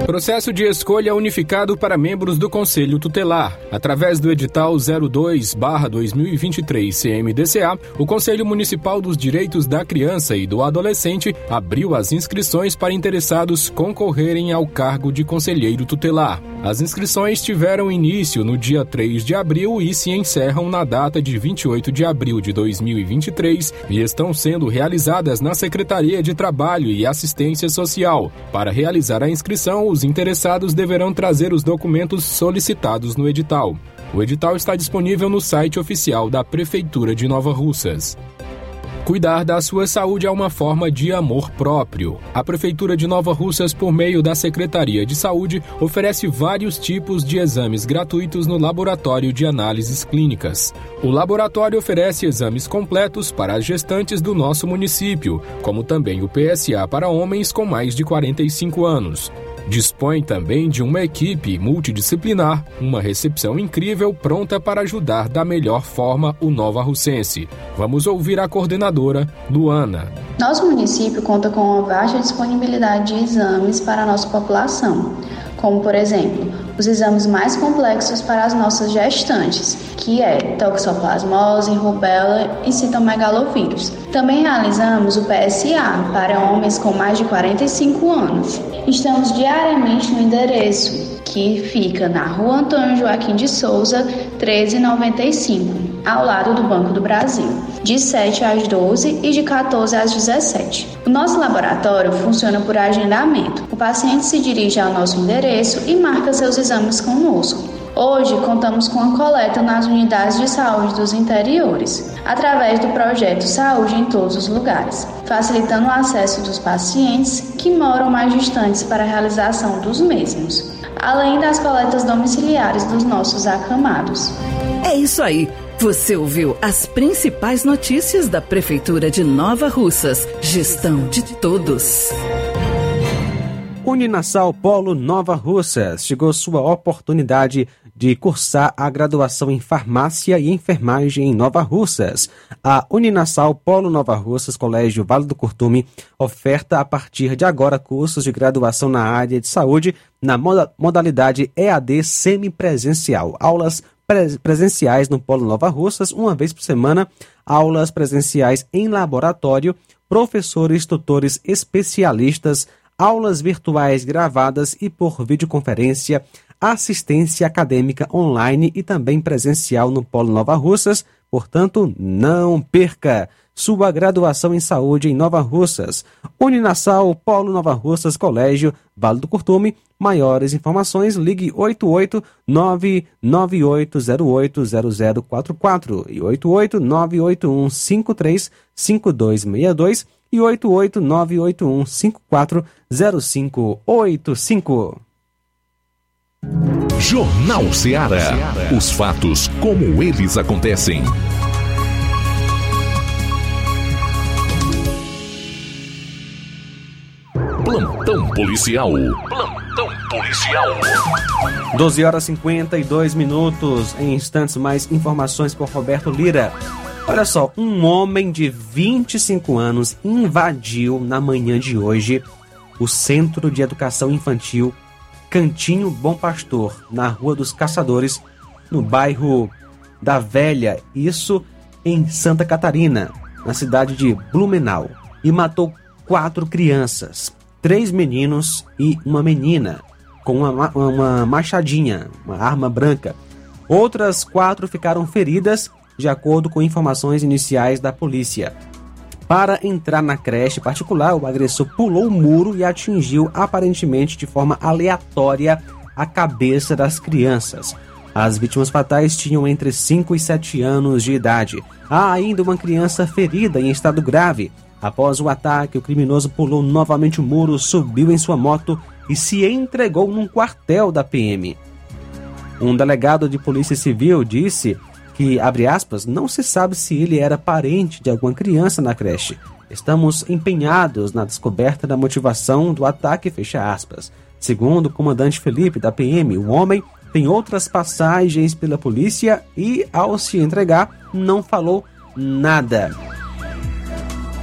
[SPEAKER 16] Processo de escolha unificado para membros do Conselho Tutelar. Através do edital 02/2023 CMDCA, o Conselho Municipal dos Direitos da Criança e do Adolescente abriu as inscrições para interessados concorrerem ao cargo de conselheiro tutelar. As inscrições tiveram início no dia 3 de abril e se encerram na data de 28 de abril de 2023 e estão sendo realizadas na Secretaria de Trabalho e Assistência Social. Para realizar a inscrição, os interessados deverão trazer os documentos solicitados no edital. O edital está disponível no site oficial da Prefeitura de Nova Russas. Cuidar da sua saúde é uma forma de amor próprio. A Prefeitura de Nova Russas, por meio da Secretaria de Saúde, oferece vários tipos de exames gratuitos no Laboratório de Análises Clínicas. O laboratório oferece exames completos para as gestantes do nosso município, como também o PSA para homens com mais de 45 anos. Dispõe também de uma equipe multidisciplinar, uma recepção incrível pronta para ajudar da melhor forma o Nova Russense. Vamos ouvir a coordenadora, Luana.
[SPEAKER 17] Nosso município conta com uma vasta disponibilidade de exames para a nossa população, como por exemplo, os exames mais complexos para as nossas gestantes, que é toxoplasmose, rubéola e citomegalovírus. Também realizamos o PSA para homens com mais de 45 anos. Estamos diariamente no endereço que fica na Rua Antônio Joaquim de Souza, 1395 ao lado do Banco do Brasil, de 7 às 12 e de 14 às 17. O nosso laboratório funciona por agendamento. O paciente se dirige ao nosso endereço e marca seus exames conosco. Hoje contamos com a coleta nas unidades de saúde dos interiores, através do projeto Saúde em Todos os Lugares, facilitando o acesso dos pacientes que moram mais distantes para a realização dos mesmos, além das coletas domiciliares dos nossos acamados.
[SPEAKER 15] É isso aí. Você ouviu as principais notícias da Prefeitura de Nova Russas. Gestão de todos.
[SPEAKER 1] Uninassal Polo Nova Russas. Chegou sua oportunidade de cursar a graduação em farmácia e enfermagem em Nova Russas. A Uninassal Polo Nova Russas, Colégio Vale do Curtume, oferta a partir de agora cursos de graduação na área de saúde na modalidade EAD semipresencial. Aulas presenciais no Polo Nova Russas, uma vez por semana, aulas presenciais em laboratório, professores, tutores especialistas, aulas virtuais gravadas e por videoconferência, assistência acadêmica online e também presencial no Polo Nova Russas. Portanto, não perca! sua graduação em saúde em Nova Russas. Uninassal, Polo Nova Russas, Colégio, Vale do Curtume. Maiores informações, ligue 88998080044 e 88981535262 e 88981540585.
[SPEAKER 3] Jornal Ceará. Os fatos como eles acontecem. Plantão policial. Plantão policial.
[SPEAKER 1] 12 horas 52 minutos. Em instantes, mais informações por Roberto Lira. Olha só, um homem de 25 anos invadiu na manhã de hoje o Centro de Educação Infantil Cantinho Bom Pastor, na Rua dos Caçadores, no bairro da Velha, isso em Santa Catarina, na cidade de Blumenau, e matou quatro crianças três meninos e uma menina com uma, uma machadinha, uma arma branca. Outras quatro ficaram feridas, de acordo com informações iniciais da polícia. Para entrar na creche particular, o agressor pulou o muro e atingiu aparentemente de forma aleatória a cabeça das crianças. As vítimas fatais tinham entre 5 e 7 anos de idade. Há ainda uma criança ferida em estado grave. Após o ataque, o criminoso pulou novamente o muro, subiu em sua moto e se entregou num quartel da PM. Um delegado de Polícia Civil disse que, abre aspas, não se sabe se ele era parente de alguma criança na creche. Estamos empenhados na descoberta da motivação do ataque, fecha aspas. Segundo o comandante Felipe da PM, o homem tem outras passagens pela polícia e, ao se entregar, não falou nada.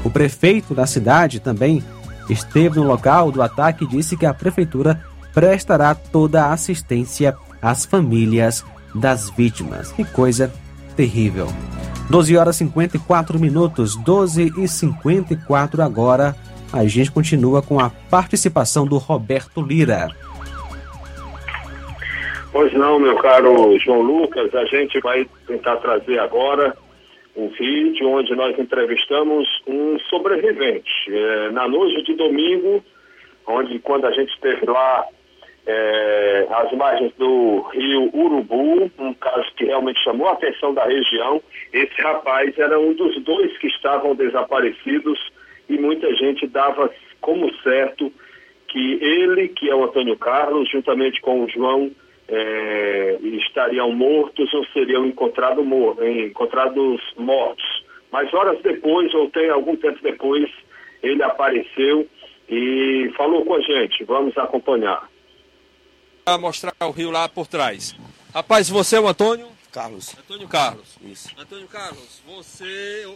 [SPEAKER 1] O prefeito da cidade também esteve no local do ataque e disse que a prefeitura prestará toda a assistência às famílias das vítimas. Que coisa terrível. 12 horas e 54 minutos, 12 e 54 agora. A gente continua com a participação do Roberto Lira.
[SPEAKER 10] Pois não, meu caro João Lucas, a gente vai tentar trazer agora um vídeo onde nós entrevistamos um sobrevivente. É, na noite de domingo, onde quando a gente esteve lá é, às margens do rio Urubu, um caso que realmente chamou a atenção da região, esse rapaz era um dos dois que estavam desaparecidos e muita gente dava como certo que ele, que é o Antônio Carlos, juntamente com o João é, estariam mortos ou seriam encontrado mor encontrados mortos. Mas horas depois, ou tem algum tempo depois, ele apareceu e falou com a gente. Vamos acompanhar.
[SPEAKER 18] A mostrar o rio lá por trás. Rapaz, você é o Antônio?
[SPEAKER 19] Carlos.
[SPEAKER 18] Antônio Carlos.
[SPEAKER 19] Isso.
[SPEAKER 18] Antônio Carlos, você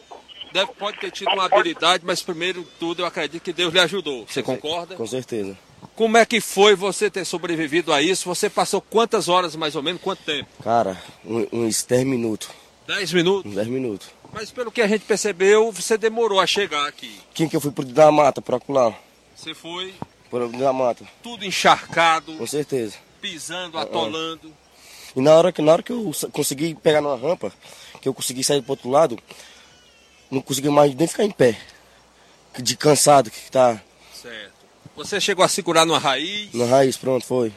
[SPEAKER 18] deve, pode ter tido uma habilidade, mas primeiro tudo eu acredito que Deus lhe ajudou. Você concorda?
[SPEAKER 19] Com certeza.
[SPEAKER 18] Como é que foi você ter sobrevivido a isso? Você passou quantas horas mais ou menos? Quanto tempo?
[SPEAKER 20] Cara, uns 10 minutos.
[SPEAKER 18] 10 minutos?
[SPEAKER 20] Uns 10 minutos.
[SPEAKER 18] Mas pelo que a gente percebeu, você demorou a chegar aqui.
[SPEAKER 20] Quem que eu fui pro da mata, pro acular?
[SPEAKER 18] Você foi
[SPEAKER 20] Pro da mata.
[SPEAKER 18] tudo encharcado,
[SPEAKER 20] Com certeza.
[SPEAKER 18] pisando,
[SPEAKER 20] Ah, ah.
[SPEAKER 18] atolando.
[SPEAKER 20] E na hora que, na hora que eu consegui pegar numa rampa, que eu consegui sair pro outro lado, não consegui mais nem ficar em pé. De cansado que tá
[SPEAKER 18] Certo. Você chegou a segurar numa raiz,
[SPEAKER 20] na raiz, pronto, foi.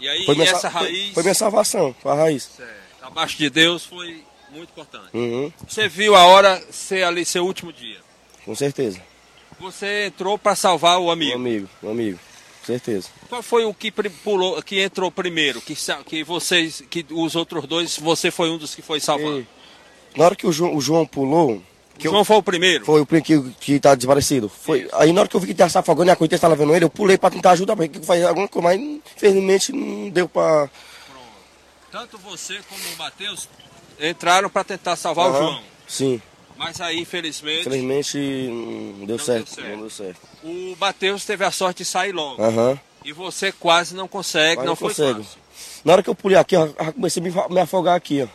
[SPEAKER 18] e aí
[SPEAKER 20] Foi minha,
[SPEAKER 18] essa
[SPEAKER 20] sa- foi-
[SPEAKER 18] raiz,
[SPEAKER 20] foi minha salvação, foi a raiz.
[SPEAKER 18] certo, abaixo de Deus, foi muito importante.
[SPEAKER 20] Uhum,
[SPEAKER 18] Você viu a hora ser ali seu último dia.
[SPEAKER 20] com certeza.
[SPEAKER 18] Você entrou para salvar o amigo.
[SPEAKER 20] Um amigo, um amigo, com certeza.
[SPEAKER 18] Qual foi o que pulou, que entrou primeiro? Que, que vocês, que os outros dois, você foi um dos que foi salvar.
[SPEAKER 20] Na hora que o João, o João pulou. Que
[SPEAKER 18] O João foi o primeiro?
[SPEAKER 20] Foi o primeiro que, que tá desaparecido. Foi. Aí na hora que eu vi que tava se afogando e a corrente estava levando ele, eu pulei pra tentar ajudar, pra que fazer alguma coisa, mas infelizmente não deu pra.
[SPEAKER 18] Tanto você como o Matheus entraram para tentar salvar o
[SPEAKER 20] Aham,
[SPEAKER 18] João.
[SPEAKER 20] Sim.
[SPEAKER 18] Mas aí, infelizmente,
[SPEAKER 20] Infelizmente não deu, certo,
[SPEAKER 18] certo.
[SPEAKER 20] Não deu certo.
[SPEAKER 18] o Matheus teve a sorte de sair logo.
[SPEAKER 20] Aham.
[SPEAKER 18] E você quase não consegue,
[SPEAKER 20] Mas
[SPEAKER 18] não
[SPEAKER 20] não
[SPEAKER 18] foi
[SPEAKER 20] consigo.
[SPEAKER 18] fácil.
[SPEAKER 20] Na hora que eu pulei aqui, ó, eu comecei a me afogar aqui, ó.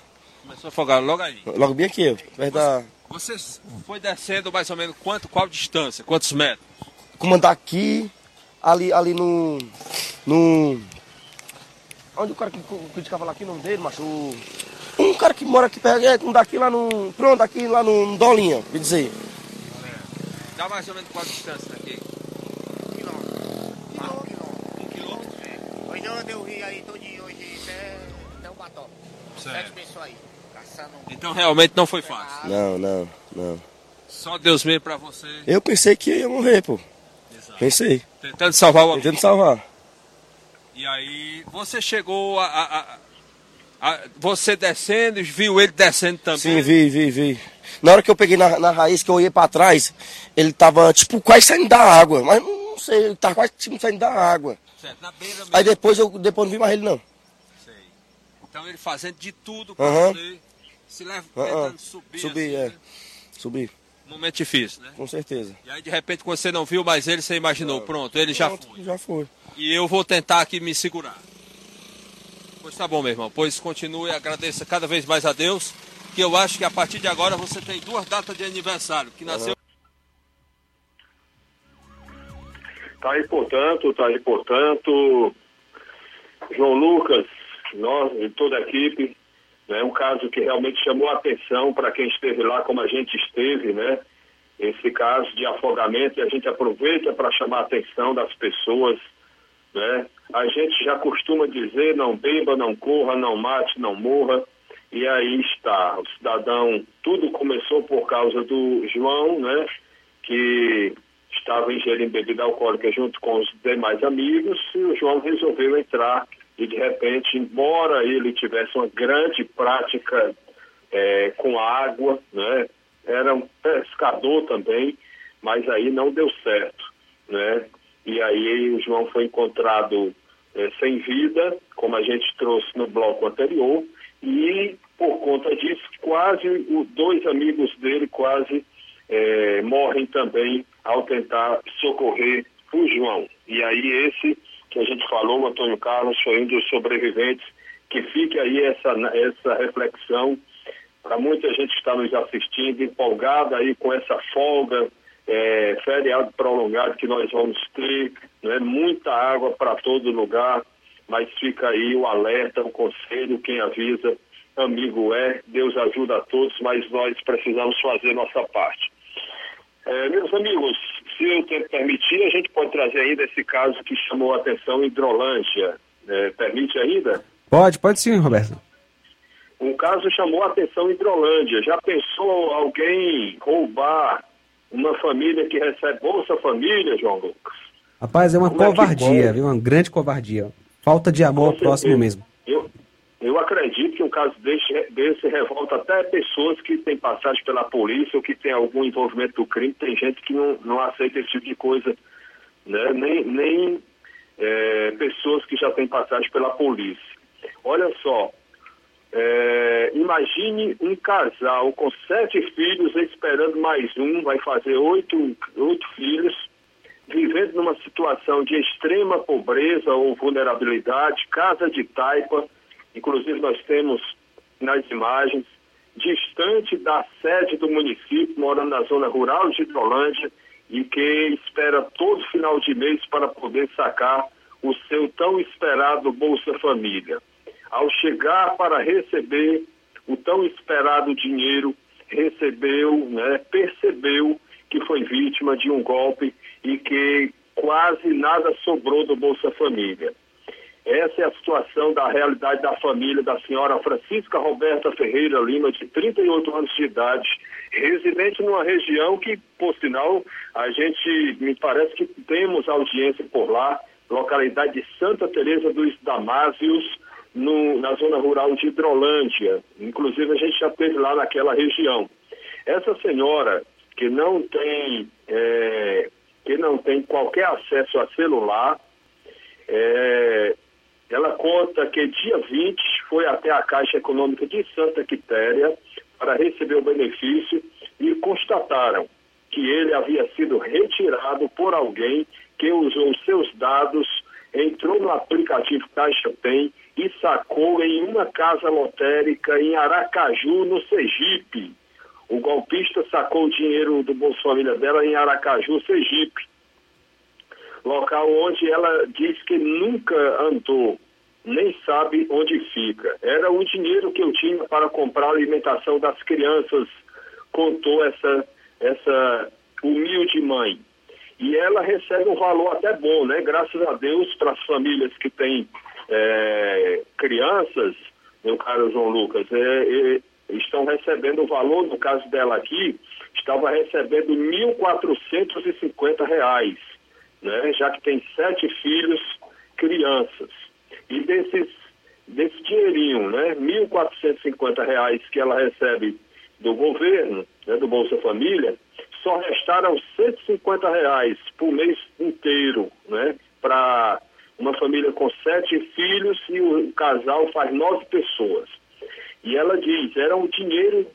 [SPEAKER 18] Começou a afogar logo aí.
[SPEAKER 20] Logo bem aqui, ó. Perto da.
[SPEAKER 18] Você foi descendo mais ou menos quanto, qual distância, quantos metros?
[SPEAKER 20] Comandar aqui, ali, ali no. No. Onde o cara que criticava lá aqui, o nome dele, macho? O- Um cara que mora aqui perto, é, um daqui lá no. Pronto, aqui lá no Dolinha, quer dizer.
[SPEAKER 18] Dá mais ou menos qual distância daqui?
[SPEAKER 12] Hoje eu andei o rio aí todinho, hoje até, até o Bató.
[SPEAKER 18] Certo.
[SPEAKER 12] Sete pessoas aí, caçando.
[SPEAKER 18] Então realmente não foi fácil.
[SPEAKER 20] Não, não, não.
[SPEAKER 18] Só Deus mesmo pra você.
[SPEAKER 20] Eu pensei que ia morrer, pô. Pensei.
[SPEAKER 18] Tentando salvar o amigo.
[SPEAKER 20] Tentando salvar.
[SPEAKER 18] E aí você chegou a- a- a- você descendo, viu ele descendo também.
[SPEAKER 20] Sim, vi, vi, vi. Na hora que eu peguei na, na raiz, que eu olhei pra trás, ele tava, tipo, quase saindo da água. Mas não sei, ele tava quase tipo, saindo da água.
[SPEAKER 18] Certo, na beira mesmo.
[SPEAKER 20] Aí depois eu depois não vi mais ele, não.
[SPEAKER 18] Então ele fazendo de tudo pra
[SPEAKER 20] Aham.
[SPEAKER 18] você se leva,
[SPEAKER 20] Aham.
[SPEAKER 18] tentando subir.
[SPEAKER 20] Subir,
[SPEAKER 18] assim,
[SPEAKER 20] é.
[SPEAKER 18] né?
[SPEAKER 20] Subir,
[SPEAKER 18] Um momento difícil, né?
[SPEAKER 20] com certeza.
[SPEAKER 18] E aí de repente quando você não viu mais ele, você imaginou, pronto, ele já
[SPEAKER 20] Pronto,
[SPEAKER 18] foi.
[SPEAKER 20] Já foi.
[SPEAKER 18] E eu vou tentar aqui me segurar. Pois tá bom, meu irmão. Pois continue e agradeça cada vez mais a Deus. Que eu acho que a partir de agora você tem duas datas de aniversário. Que nasceu.
[SPEAKER 10] Tá aí, portanto, tá aí, portanto, João Lucas, nós e toda a equipe, né, um caso que realmente chamou a atenção para quem esteve lá, como a gente esteve, né? Esse caso de afogamento, e a gente aproveita para chamar a atenção das pessoas, né? A gente já costuma dizer, não beba, não corra, não mate, não morra, e aí está, o cidadão, tudo começou por causa do João, né? Que estava ingerindo bebida alcoólica junto com os demais amigos e o João resolveu entrar e de repente, embora ele tivesse uma grande prática eh, com água, né, era um pescador também, mas aí não deu certo, né? E aí o João foi encontrado eh, sem vida, como a gente trouxe no bloco anterior, e por conta disso, quase o- dois amigos dele quase eh, morrem também ao tentar socorrer o João. E aí esse que a gente falou, o Antônio Carlos, foi um dos sobreviventes, que fique aí essa, essa reflexão para muita gente que está nos assistindo, empolgada aí com essa folga, eh, feriado prolongado que nós vamos ter, né? muita água para todo lugar, mas fica aí o alerta, o conselho, quem avisa, amigo é, Deus ajuda a todos, mas nós precisamos fazer nossa parte. É, meus amigos, se o tempo permitir, a gente pode trazer ainda esse caso que chamou a atenção Hidrolândia. É, permite ainda?
[SPEAKER 1] Pode, pode sim, Roberto.
[SPEAKER 10] Um caso chamou a atenção em Hidrolândia. Já pensou alguém roubar uma família que recebe Bolsa Família, João Lucas?
[SPEAKER 1] Rapaz, é uma
[SPEAKER 10] Como é
[SPEAKER 1] covardia,
[SPEAKER 10] pode?
[SPEAKER 1] viu? Uma grande covardia. Falta de amor ao próximo mesmo.
[SPEAKER 10] Eu, eu acredito que um caso desse, desse revolta até pessoas que têm passagem pela polícia ou que têm algum envolvimento do crime. Tem gente que não, não aceita esse tipo de coisa, né? nem, nem é, pessoas que já têm passagem pela polícia. Olha só, é, imagine um casal com sete filhos esperando mais um, vai fazer oito, oito filhos. vivendo numa situação de extrema pobreza ou vulnerabilidade, casa de taipa, inclusive nós temos nas imagens, distante da sede do município, morando na zona rural de Hidrolândia e que espera todo final de mês para poder sacar o seu tão esperado Bolsa Família. Ao chegar para receber o tão esperado dinheiro, recebeu, né, percebeu que foi vítima de um golpe e que quase nada sobrou do Bolsa Família. Essa é a situação da realidade da família da senhora Francisca Roberta Ferreira Lima, de 38 anos de idade, residente numa região que, por sinal, a gente me parece que temos audiência por lá, localidade de Santa Teresa dos Damásios, no, na zona rural de Hidrolândia. Inclusive a gente já esteve lá naquela região. Essa senhora que não tem é, que não tem qualquer acesso a celular, é, ela conta que dia 20 foi até a Caixa Econômica de Santa Quitéria para receber o benefício e constataram que ele havia sido retirado por alguém que usou seus dados, entrou no aplicativo Caixa Tem e sacou em uma casa lotérica em Aracaju, no Sergipe. O golpista sacou o dinheiro do Bolsa Família dela em Aracaju, Sergipe local onde ela diz que nunca andou, nem sabe onde fica. Era o dinheiro que eu tinha para comprar a alimentação das crianças, contou essa, essa humilde mãe. E ela recebe um valor até bom, né? Graças a Deus para as famílias que têm é, crianças, meu caro João Lucas, é, é, estão recebendo o valor, no caso dela aqui, estava recebendo R$ 1.450 né? já que tem sete filhos, crianças. E desses, desse dinheirinho, né, R$ 1.450 que ela recebe do governo, né, do Bolsa Família, só restaram 150 reais por mês inteiro, né, para uma família com sete filhos e o casal faz nove pessoas. E ela diz, era um dinheiro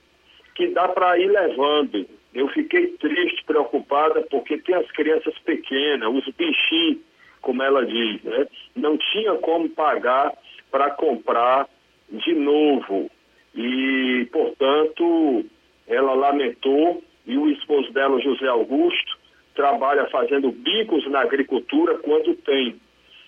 [SPEAKER 10] que dá para ir levando, eu fiquei triste, preocupada, porque tem as crianças pequenas, os bichinhos, como ela diz, né? Não tinha como pagar para comprar de novo. E, portanto, ela lamentou, e o esposo dela, José Augusto, trabalha fazendo bicos na agricultura quando tem.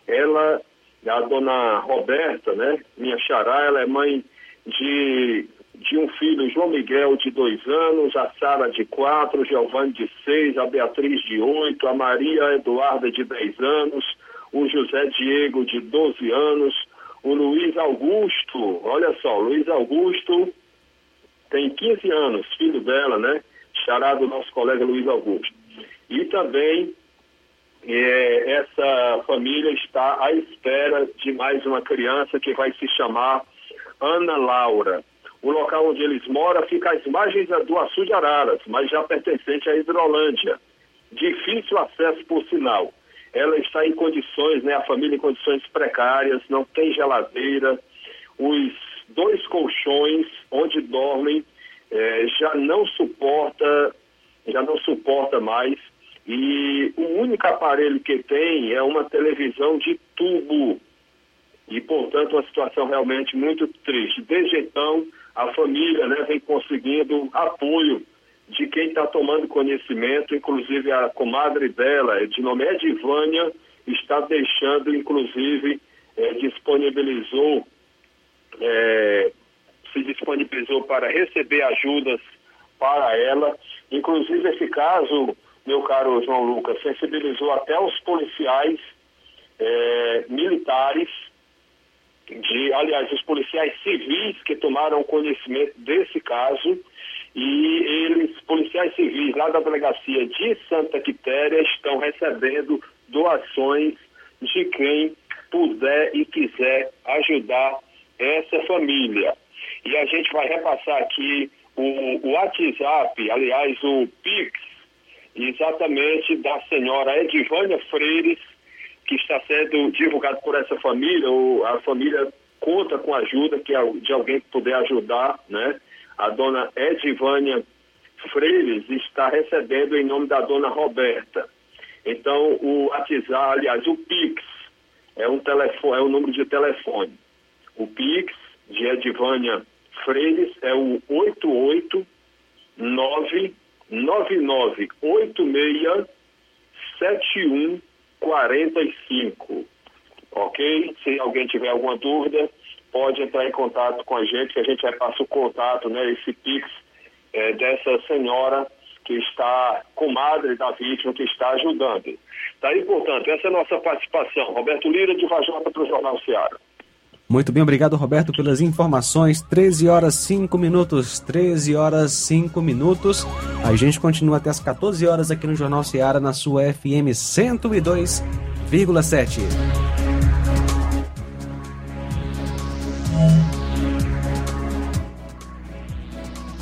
[SPEAKER 10] Ela, a dona Roberta, né, minha xará, ela é mãe de de um filho, João Miguel, de dois anos, a Sara, de quatro, Giovanni, de seis, a Beatriz, de oito, a Maria Eduarda, de dez anos, o José Diego, de doze anos, o Luiz Augusto, olha só, Luiz Augusto tem 15 anos, filho dela, né? Charado do nosso colega Luiz Augusto. E também é, essa família está à espera de mais uma criança que vai se chamar Ana Laura. O local onde eles moram fica às margens do Açu de Araras, mas já pertencente à Hidrolândia. Difícil acesso, por sinal. Ela está em condições, né, a família em condições precárias, não tem geladeira. Os dois colchões onde dormem eh, já não suporta, já não suporta mais. E o único aparelho que tem é uma televisão de tubo. E, portanto, uma situação realmente muito triste. Desde então, a família né, vem conseguindo apoio de quem está tomando conhecimento, inclusive a comadre dela, de nome Edivânia, está deixando, inclusive, é, disponibilizou, é, se disponibilizou para receber ajudas para ela. Inclusive, esse caso, meu caro João Lucas, sensibilizou até os policiais é, militares de, aliás, os policiais civis que tomaram conhecimento desse caso e eles, policiais civis lá da delegacia de Santa Quitéria, estão recebendo doações de quem puder e quiser ajudar essa família. E a gente vai repassar aqui o, o WhatsApp, aliás, o Pix, exatamente da senhora Edivânia Freires, que está sendo divulgado por essa família, ou a família conta com a ajuda que, de alguém que puder ajudar, né? A dona Edivânia Freires está recebendo em nome da dona Roberta. Então, o WhatsApp, aliás, o Pix é um telefone, é um número de telefone. O Pix de Edvânia Freires é o 88999867145. Ok? Se alguém tiver alguma dúvida, pode entrar em contato com a gente, que a gente vai passar o contato, né, esse Pix é, dessa senhora que está, comadre da vítima, que está ajudando. Daí, portanto, essa é a nossa participação. Roberto Lira, de Vajota, para o Jornal Ceará.
[SPEAKER 1] Muito bem, obrigado Roberto pelas informações. 13 horas 5 minutos, 13 horas 5 minutos. A gente continua até as 14 horas aqui no Jornal Ceará na sua FM 102,7.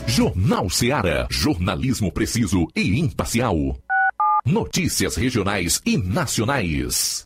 [SPEAKER 21] Jornal Ceará, jornalismo preciso e imparcial. Notícias regionais e nacionais.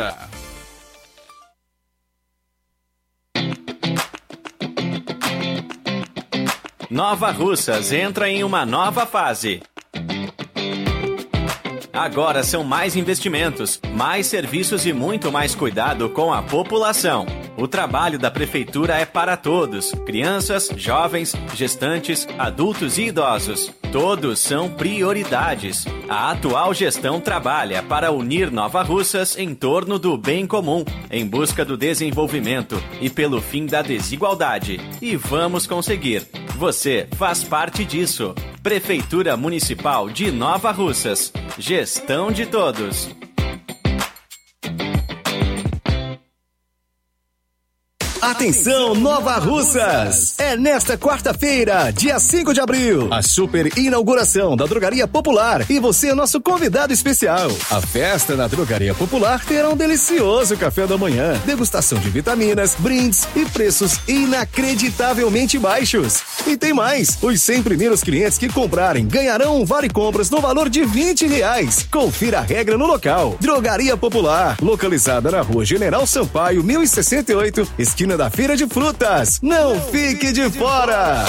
[SPEAKER 22] Nova Russas entra em uma nova fase. Agora são mais investimentos, mais serviços e muito mais cuidado com a população. O trabalho da prefeitura é para todos: crianças, jovens, gestantes, adultos e idosos. Todos são prioridades. A atual gestão trabalha para unir Nova Russas em torno do bem comum, em busca do desenvolvimento e pelo fim da desigualdade. E vamos conseguir. Você faz parte disso. Prefeitura Municipal de Nova Russas. Gestão de todos.
[SPEAKER 7] Atenção, Nova Russas! É nesta quarta-feira, dia 5 de abril, a super inauguração da Drogaria Popular e você é nosso convidado especial. A festa na Drogaria Popular terá um delicioso café da manhã, degustação de vitaminas, brindes e preços inacreditavelmente baixos. E tem mais: os 100 primeiros clientes que comprarem ganharão um vale compras no valor de 20 reais. Confira a regra no local. Drogaria Popular, localizada na rua General Sampaio, 1068, esquina da Feira de Frutas. Não fique de fora!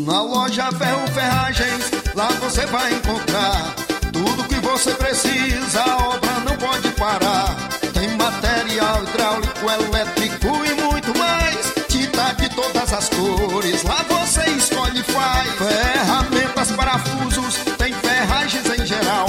[SPEAKER 23] Na loja Ferro Ferragens, lá você vai encontrar tudo que você precisa, a obra não pode parar. Tem material hidráulico, elétrico e muito mais. Tinta de todas as cores, lá você escolhe e faz. Ferramentas, parafusos, tem ferragens em geral.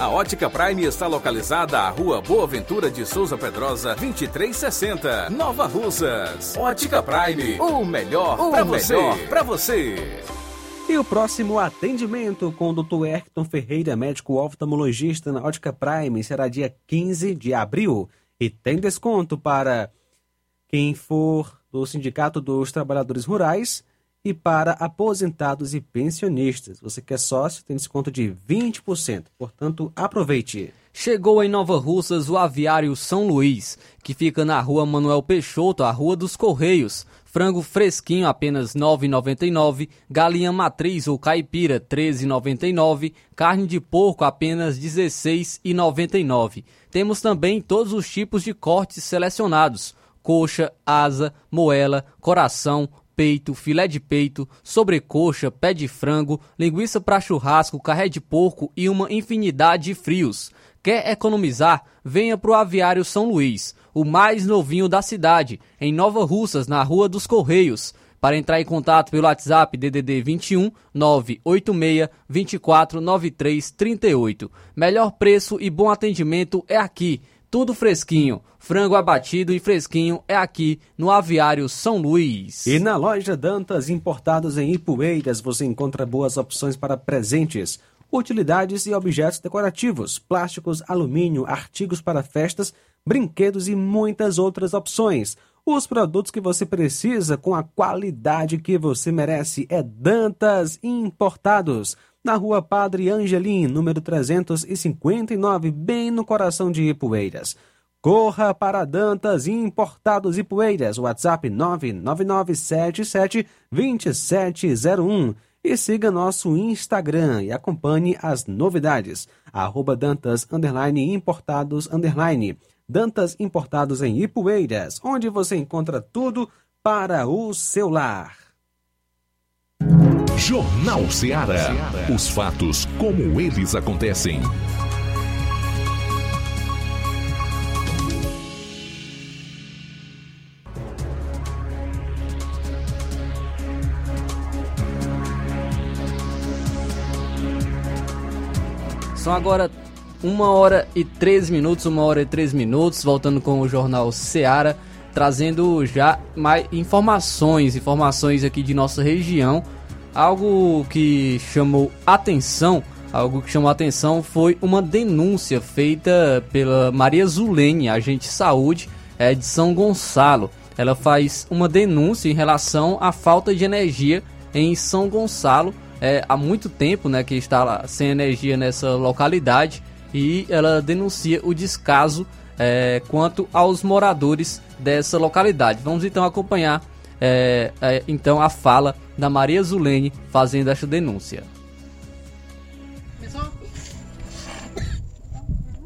[SPEAKER 3] A Ótica Prime está localizada à Rua Boa Ventura de Souza Pedrosa, 2360, Nova Russas. Ótica Prime, o melhor para você. Pra você.
[SPEAKER 1] E o próximo atendimento com o Dr. Erkton Ferreira, médico oftalmologista na Ótica Prime, será dia 15 de abril. E tem desconto para quem for do Sindicato dos Trabalhadores Rurais e para aposentados e pensionistas. Você que é sócio tem desconto de 20%. Portanto, aproveite.
[SPEAKER 2] Chegou em Nova Russas o Aviário São Luís, que fica na rua Manuel Peixoto, a Rua dos Correios. Frango fresquinho apenas R$ 9,99, galinha matriz ou caipira R$ 13,99, carne de porco apenas R$ 16,99. Temos também todos os tipos de cortes selecionados: coxa, asa, moela, coração, peito, filé de peito, sobrecoxa, pé de frango, linguiça para churrasco, carré de porco e uma infinidade de frios. Quer economizar? Venha para o Aviário São Luís, o mais novinho da cidade, em Nova Russas, na Rua dos Correios. Para entrar em contato pelo WhatsApp DDD 21 986 24 93 38. Melhor preço e bom atendimento é aqui. Tudo fresquinho. Frango abatido e fresquinho é aqui no Aviário São Luís.
[SPEAKER 1] E na loja Dantas Importados em Ipueiras você encontra boas opções para presentes, utilidades e objetos decorativos, plásticos, alumínio, artigos para festas, brinquedos e muitas outras opções. Os produtos que você precisa com a qualidade que você merece é Dantas Importados, na rua Padre Angelim, número 359, bem no coração de Ipueiras. Corra para Dantas Importados Ipueiras, WhatsApp 999772701 e siga nosso Instagram e acompanhe as novidades. Arroba Dantas underline Importados underline. Dantas Importados em Ipueiras, onde você encontra tudo para o seu lar.
[SPEAKER 24] Jornal Ceará. Os fatos como eles acontecem.
[SPEAKER 2] São agora uma hora e três minutos, uma hora e três minutos, voltando com o Jornal Ceará, trazendo já mais informações, informações aqui de nossa região. Algo que chamou atenção, algo que chamou atenção foi uma denúncia feita pela Maria Zulene, agente de saúde é, de São Gonçalo. Ela faz uma denúncia em relação à falta de energia em São Gonçalo. É, há muito tempo né, que está lá, sem energia nessa localidade e ela denuncia o descaso é, quanto aos moradores dessa localidade. Vamos então acompanhar é, é, então a fala da Maria Zulene fazendo esta denúncia.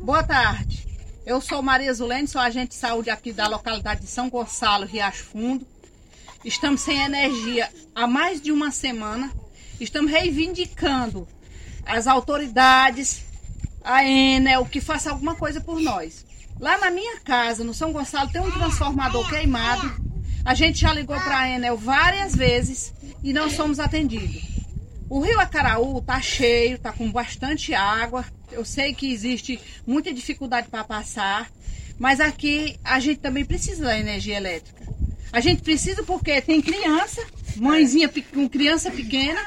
[SPEAKER 25] Boa tarde. Eu sou Maria Zulene, sou agente de saúde aqui da localidade de São Gonçalo, Riacho Fundo. Estamos sem energia há mais de uma semana. Estamos reivindicando as autoridades, a Enel, que faça alguma coisa por nós. Lá na minha casa, no São Gonçalo, tem um transformador queimado. A gente já ligou para a Enel várias vezes e não somos atendidos. O rio Acaraú está cheio, está com bastante água. Eu sei que existe muita dificuldade para passar, mas aqui a gente também precisa da energia elétrica. A gente precisa porque tem criança, mãezinha com criança pequena,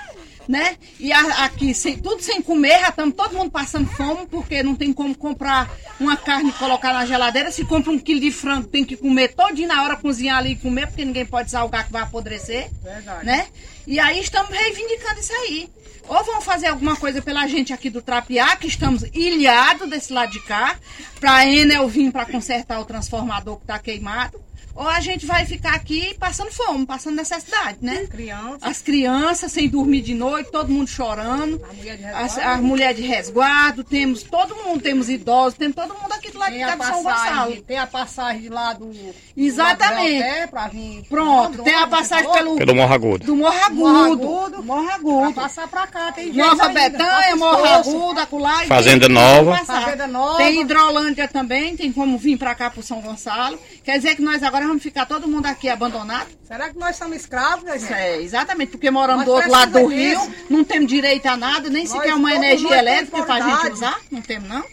[SPEAKER 25] né? E a, aqui sem, tudo sem comer, já estamos todo mundo passando fome, porque não tem como comprar uma carne e colocar na geladeira. Se compra um quilo de frango, tem que comer todinho na hora, cozinhar ali e comer, porque ninguém pode salgar que vai apodrecer. Verdade. Né? E aí estamos reivindicando isso aí. Ou vão fazer alguma coisa pela gente aqui do Trapiá, que estamos ilhados desse lado de cá, para a Enel vir para consertar o transformador que está queimado. Ou a gente vai ficar aqui passando fome, passando necessidade, né?
[SPEAKER 26] Crianças.
[SPEAKER 25] As crianças sem dormir de noite, todo mundo chorando.
[SPEAKER 26] A mulher de
[SPEAKER 25] As,
[SPEAKER 26] resguardo.
[SPEAKER 25] a mulher de resguardo, temos todo mundo, temos idosos, temos todo mundo aqui do lado de
[SPEAKER 26] Tem
[SPEAKER 25] de São Gonçalo.
[SPEAKER 26] tem a passagem lá do.
[SPEAKER 25] Exatamente.
[SPEAKER 26] do Belté pra vir.
[SPEAKER 25] Pronto, tem a passagem pelo.
[SPEAKER 12] Pelo Morro Agudo.
[SPEAKER 25] Do Morro Agudo. Morro Agudo.
[SPEAKER 26] Pra passar pra cá, tem gente
[SPEAKER 25] Nova Betânia,
[SPEAKER 26] Nova
[SPEAKER 25] Morro. Agudo, acolá. e
[SPEAKER 12] Fazenda Nova.
[SPEAKER 26] Fazenda Nova.
[SPEAKER 25] Tem Hidrolândia também, tem como vir pra cá pro São Gonçalo. Quer dizer que nós agora vamos ficar todo mundo aqui abandonado?
[SPEAKER 26] Será que nós somos escravos, né, gente?
[SPEAKER 25] É, exatamente, porque moramos
[SPEAKER 26] Nós
[SPEAKER 25] do outro lado do rio,
[SPEAKER 26] disso.
[SPEAKER 25] não temos direito a nada, nem
[SPEAKER 26] Nós
[SPEAKER 25] sequer uma energia
[SPEAKER 26] nós
[SPEAKER 25] elétrica
[SPEAKER 26] temos
[SPEAKER 25] pra gente usar. Não temos, não?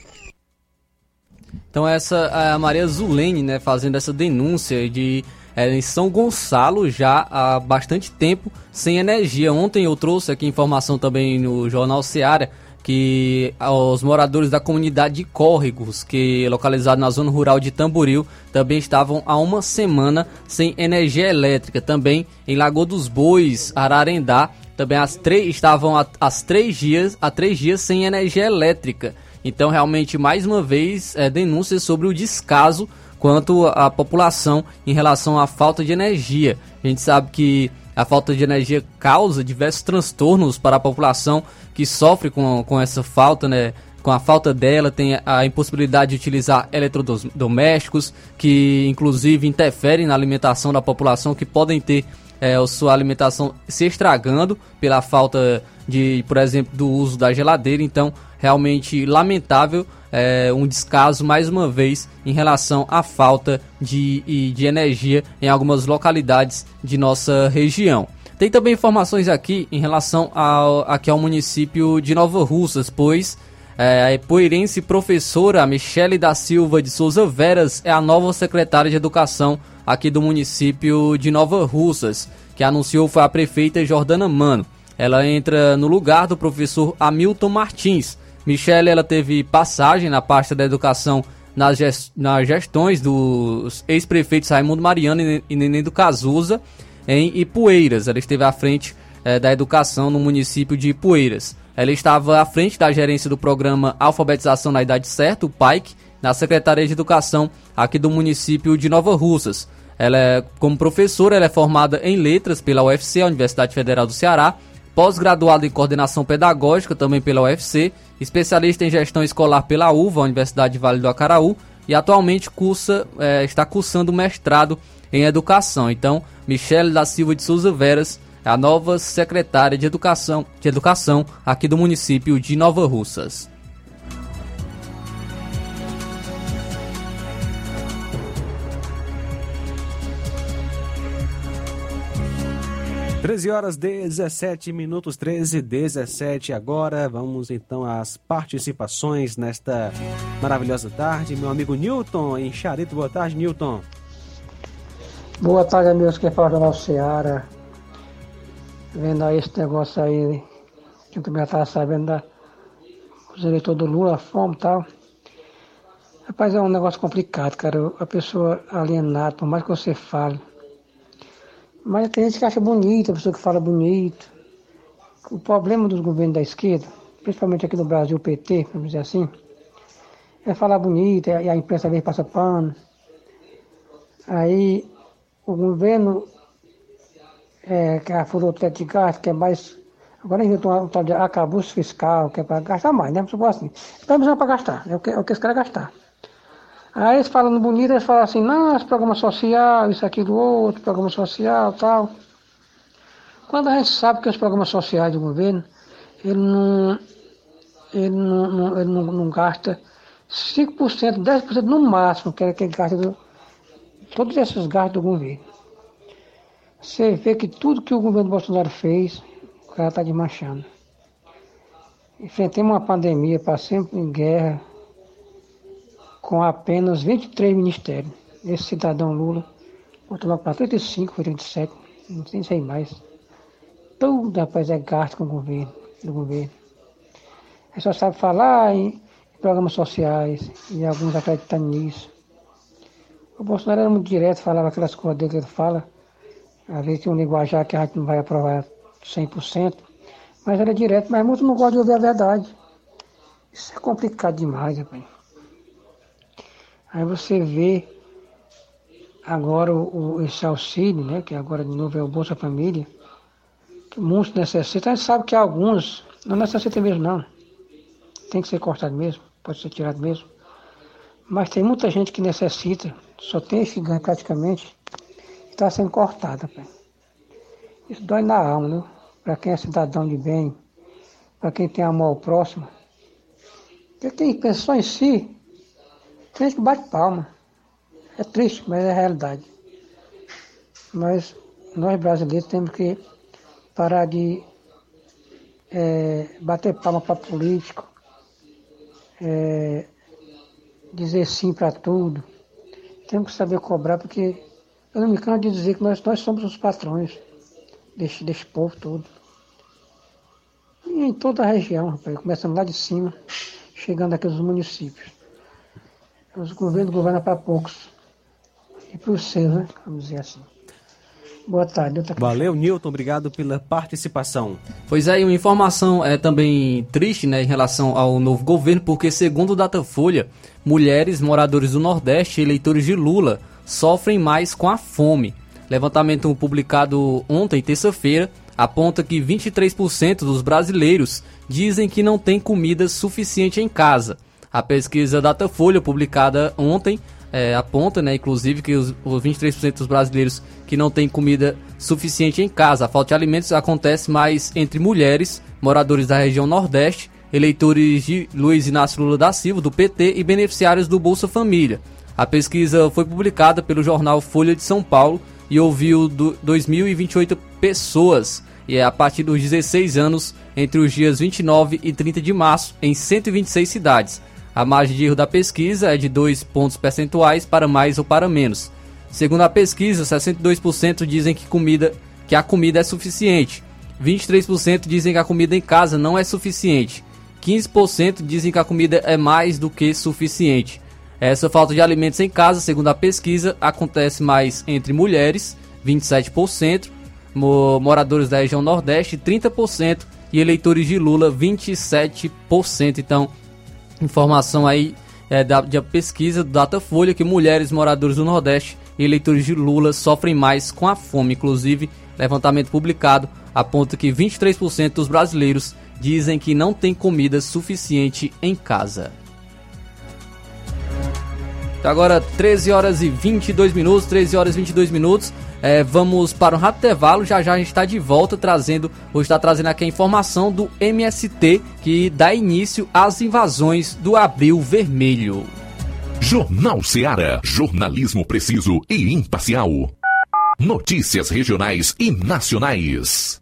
[SPEAKER 2] Então essa é a Maria Zulene, né, fazendo essa denúncia de é, em São Gonçalo já há bastante tempo sem energia. Ontem eu trouxe aqui informação também no Jornal Seara que os moradores da comunidade de Córregos, que é localizado na zona rural de Tamboril, também estavam há uma semana sem energia elétrica. Também em Lagoa dos Bois, Ararendá, também as três estavam há, há três dias, há três dias sem energia elétrica. Então, realmente, mais uma vez, é, denúncias sobre o descaso quanto à população em relação à falta de energia. A gente sabe que a falta de energia causa diversos transtornos para a população que sofre com, com essa falta, né? Com a falta dela, tem a impossibilidade de utilizar eletrodomésticos, que inclusive interferem na alimentação da população, que podem ter é, a sua alimentação se estragando pela falta de, por exemplo, do uso da geladeira. Então, realmente lamentável é, um descaso mais uma vez em relação à falta de, de energia em algumas localidades de nossa região. Tem também informações aqui em relação ao, aqui ao município de Nova Russas, pois é, a poeirense professora Michele da Silva de Souza Veras é a nova secretária de Educação aqui do município de Nova Russas, que anunciou foi a prefeita Jordana Mano. Ela entra no lugar do professor Hamilton Martins. Michele ela teve passagem na pasta da educação nas, ges- nas gestões dos ex-prefeitos Raimundo Mariano e Neném do Cazuza em Ipueiras. Ela esteve à frente eh, da educação no município de Ipueiras. Ela estava à frente da gerência do programa Alfabetização na Idade Certa, o PAIC, na Secretaria de Educação aqui do município de Nova Russas. Ela é, como professora, ela é formada em letras pela UFC, a Universidade Federal do Ceará, pós-graduada em coordenação pedagógica também pela UFC, especialista em gestão escolar pela UVA, Universidade Vale do Acaraú, e atualmente cursa, eh, está cursando mestrado em educação. Então, Michele da Silva de Souza Veras é a nova secretária de educação, de educação aqui do município de Nova Russas.
[SPEAKER 1] Treze horas 17 minutos, 13 e 17 agora. Vamos então às participações nesta maravilhosa tarde. Meu amigo Newton em Charito. Boa tarde, Newton.
[SPEAKER 27] Boa tarde, amigos. Quem fala é o Jornal Seara. Vendo aí esse negócio aí, que eu também estava sabendo da, os eleitores do Lula, a fome e tal. Rapaz, é um negócio complicado, cara. A pessoa alienada, por mais que você fale. Mas tem gente que acha bonito, a pessoa que fala bonito. O problema dos governos da esquerda, principalmente aqui no Brasil, o PT, vamos dizer assim, é falar bonito, e a imprensa vem passa pano. Aí o governo é, que afurou o teto de gasto, que é mais. Agora inventou um tal de arcabouço fiscal, que é para gastar mais, né? Vamos assim. Estamos para gastar, é o que, é o que eles querem gastar. Aí eles falando bonito, eles falam assim, não, esse programa social, isso, aquilo, outro, programa social tal. Quando a gente sabe que os programas sociais do governo, ele não, ele não, não- ele não, não gasta 5%, 10% no máximo, que é que ele gasta do, todos esses gastos do governo. Você vê que tudo que o governo Bolsonaro fez, o cara está desmanchando. Enfrentamos uma pandemia, passamos em guerra, com apenas 23 ministérios. Esse cidadão Lula botou logo para 35, foi 37, não sei, sei mais. Tudo, rapaz, é gasto com o governo, do governo. Ele só sabe falar em programas sociais, e alguns acreditando nisso. O Bolsonaro era muito direto, falava aquelas coisas dele que ele fala. Às vezes tem um linguajar que a gente não vai aprovar 100%, mas ele é direto, mas muitos não gostam de ouvir a verdade. Isso é complicado demais, rapaz. Aí você vê agora o, o- esse auxílio, né, que agora de novo é o Bolsa Família, que muitos necessitam, a gente sabe que alguns não necessitam mesmo não. Tem que ser cortado mesmo, pode ser tirado mesmo. Mas tem muita gente que necessita, só tem esse ganho praticamente, está sendo cortada. Isso dói na alma, né? Para quem é cidadão de bem, para quem tem amor ao próximo. Porque quem pensa só em si, tem gente que bate palma. É triste, mas é a realidade. Mas nós brasileiros temos que parar de eh, bater palma para político, eh, dizer sim para tudo. Temos que saber cobrar, porque eu não me canso de dizer que nós, nós somos os patrões desse, desse povo todo. E em toda a região, rapaz, começando lá de cima, chegando aqui nos municípios. Os governos governam para poucos. E para os seus, né? Vamos dizer assim. Boa tarde. outra
[SPEAKER 1] Valeu, Newton, obrigado pela participação.
[SPEAKER 2] Pois é, e uma informação é também triste, né, em relação ao novo governo, porque segundo o Datafolha, mulheres moradores do Nordeste, eleitores de Lula, sofrem mais com a fome. Levantamento publicado ontem, terça-feira, aponta que 23% dos brasileiros dizem que não tem comida suficiente em casa. A pesquisa Datafolha, publicada ontem, é, aponta, né, inclusive, que os, os 23% dos brasileiros que não têm comida suficiente em casa. A falta de alimentos acontece mais entre mulheres, moradores da região Nordeste, eleitores de Luiz Inácio Lula da Silva, do PT, e beneficiários do Bolsa Família. A pesquisa foi publicada pelo jornal Folha de São Paulo e ouviu do 2.028 pessoas, e é a partir dos 16 anos, entre os dias 29 e 30 de março, em 126 cidades. A margem de erro da pesquisa é de 2 pontos percentuais para mais ou para menos. Segundo a pesquisa, 62% dizem que, comida, que a comida é suficiente. 23% dizem que a comida em casa não é suficiente. 15% dizem que a comida é mais do que suficiente. Essa falta de alimentos em casa, segundo a pesquisa, acontece mais entre mulheres, 27%, mo- moradores da região Nordeste, 30%, e eleitores de Lula, 27%. Então, informação aí é, da, da pesquisa do Datafolha que mulheres moradores do Nordeste e eleitores de Lula sofrem mais com a fome. Inclusive, levantamento publicado aponta que 23% dos brasileiros dizem que não tem comida suficiente em casa. Então agora 13 horas e 22 minutos, 13 horas e 22 minutos. É, vamos para um rápido intervalo, já já a gente está de volta trazendo, hoje está trazendo aqui a informação do MST que dá início às invasões do Abril Vermelho.
[SPEAKER 28] Jornal Seara. Jornalismo preciso e imparcial. Notícias regionais e nacionais.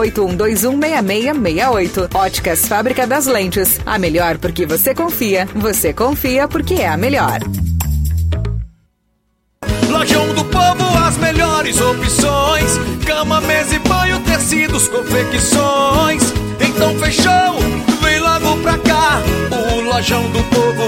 [SPEAKER 9] 6668. Óticas Fábrica das Lentes. A melhor porque você confia. Você confia porque é a melhor.
[SPEAKER 29] Lojão do Povo, as melhores opções: cama, mesa e banho, tecidos, confecções. Então fechou, vem logo pra cá. O Lojão do Povo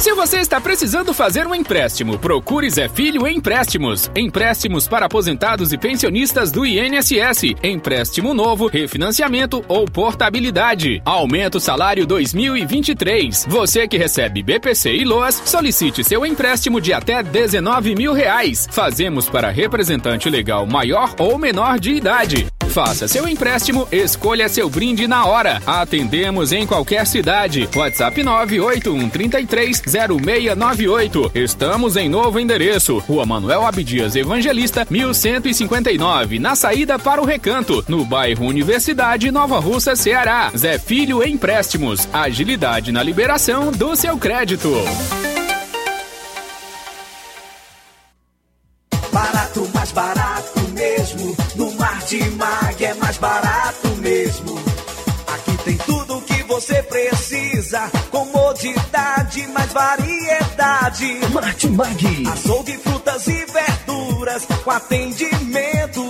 [SPEAKER 16] Silva você está precisando fazer um empréstimo, procure Zé Filho Empréstimos. Empréstimos para aposentados e pensionistas do INSS. Empréstimo novo, refinanciamento ou portabilidade. Aumento salário 2023. Você que recebe BPC e LOAS, solicite seu empréstimo de até 19 mil reais. Fazemos para representante legal maior ou menor de idade. Faça seu empréstimo, escolha seu brinde na hora. Atendemos em qualquer cidade. WhatsApp 981330698. Estamos em novo endereço. Rua Manuel Abdias Evangelista, 1159, na saída para o Recanto, no bairro Universidade Nova Russa, Ceará. Zé Filho Empréstimos. Agilidade na liberação do seu crédito.
[SPEAKER 4] Barato, mais barato. Martimag é mais barato mesmo. Aqui tem tudo o que você precisa. Comodidade, mais variedade. Martimag. Açougue, frutas e verduras. Com atendimento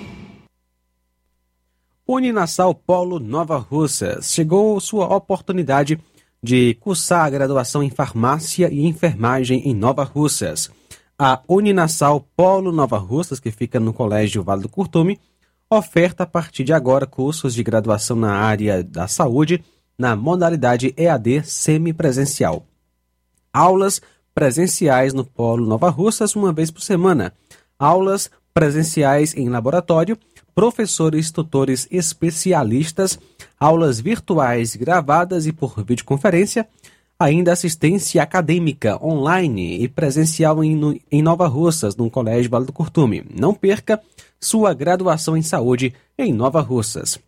[SPEAKER 1] Uninasal Polo Nova Russas. Chegou sua oportunidade de cursar a graduação em farmácia e enfermagem em Nova Russas. A Uninasal Polo Nova Russas, que fica no Colégio Vale do Curtume, oferta a partir de agora cursos de graduação na área da saúde na modalidade EAD semipresencial. Aulas presenciais no Polo Nova Russas uma vez por semana. Aulas presenciais em laboratório, professores, tutores especialistas, aulas virtuais gravadas e por videoconferência, ainda assistência acadêmica online e presencial em, em Nova Russas, no Colégio Vale do Curtume. Não perca sua graduação em saúde em Nova Russas.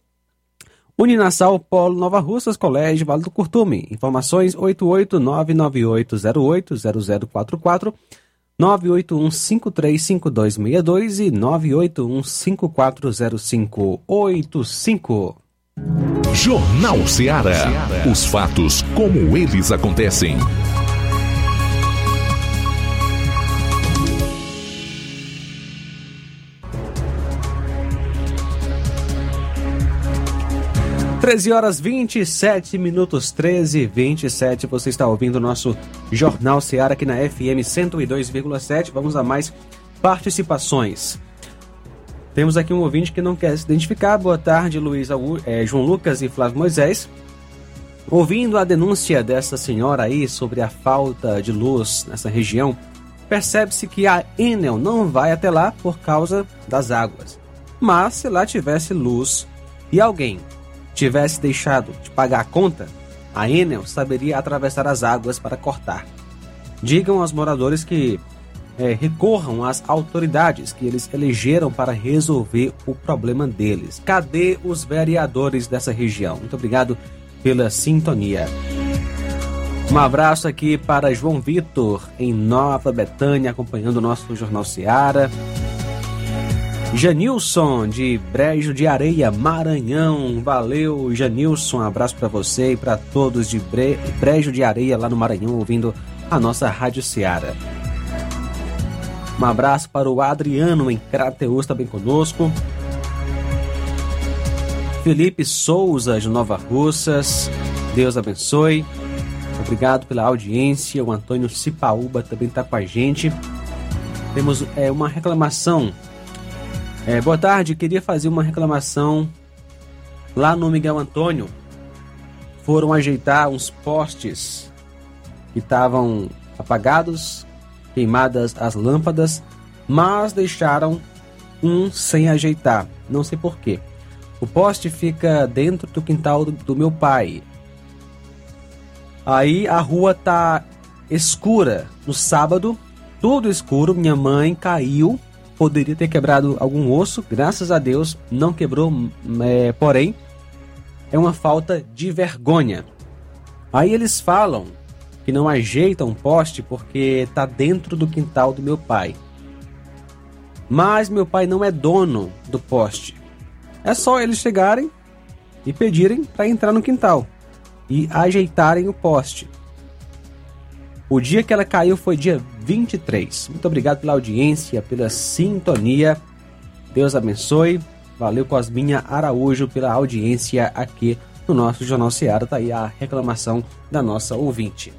[SPEAKER 1] Uninasal Polo Nova Russas, Colégio Vale do Curtume. Informações 88998080044, 981535262 e 981540585.
[SPEAKER 28] Jornal Ceará. Os fatos como eles acontecem.
[SPEAKER 1] Treze horas 27 minutos, 13 e 27. Você está ouvindo o nosso Jornal Ceará aqui na FM 102,7. Vamos a mais participações. Temos aqui um ouvinte que não quer se identificar. Boa tarde, Luiz eh, João Lucas e Flávio Moisés. Ouvindo a denúncia dessa senhora aí sobre a falta de luz nessa região, percebe-se que a Enel não vai até lá por causa das águas. Mas se lá tivesse luz e alguém tivesse deixado de pagar a conta, a Enel saberia atravessar as águas para cortar. Digam aos moradores que eh, recorram às autoridades que eles elegeram para resolver o problema deles. Cadê os vereadores dessa região? Muito obrigado pela sintonia. Um abraço aqui para João Vitor, em Nova Betânia, acompanhando o nosso Jornal Seara. Janilson, de Brejo de Areia, Maranhão. Valeu, Janilson. Um abraço para você e para todos de Bre... Brejo de Areia, lá no Maranhão, ouvindo a nossa Rádio Seara. Um abraço para o Adriano, em Crateus, também conosco. Felipe Souza, de Nova Russas. Deus abençoe. Obrigado pela audiência. O Antônio Cipaúba também está com a gente. Temos é, uma reclamação. É, boa tarde, queria fazer uma reclamação lá no Miguel Antônio. Foram ajeitar uns postes que estavam apagados, queimadas as lâmpadas, mas deixaram um sem ajeitar. Não sei porquê. O poste fica dentro do quintal do, do meu pai. Aí a rua tá escura. No sábado, tudo escuro. Minha mãe caiu. Poderia ter quebrado algum osso. Graças a Deus, não quebrou. é, porém, é uma falta de vergonha. Aí eles falam que não ajeitam um poste porque tá dentro do quintal do meu pai. Mas meu pai não é dono do poste. É só eles chegarem e pedirem para entrar no quintal e ajeitarem o poste. O dia que ela caiu foi dia 23. Muito obrigado pela audiência, pela sintonia. Deus abençoe. Valeu, Cosminha Araújo, pela audiência aqui no nosso Jornal Seara. Tá aí a reclamação da nossa ouvinte.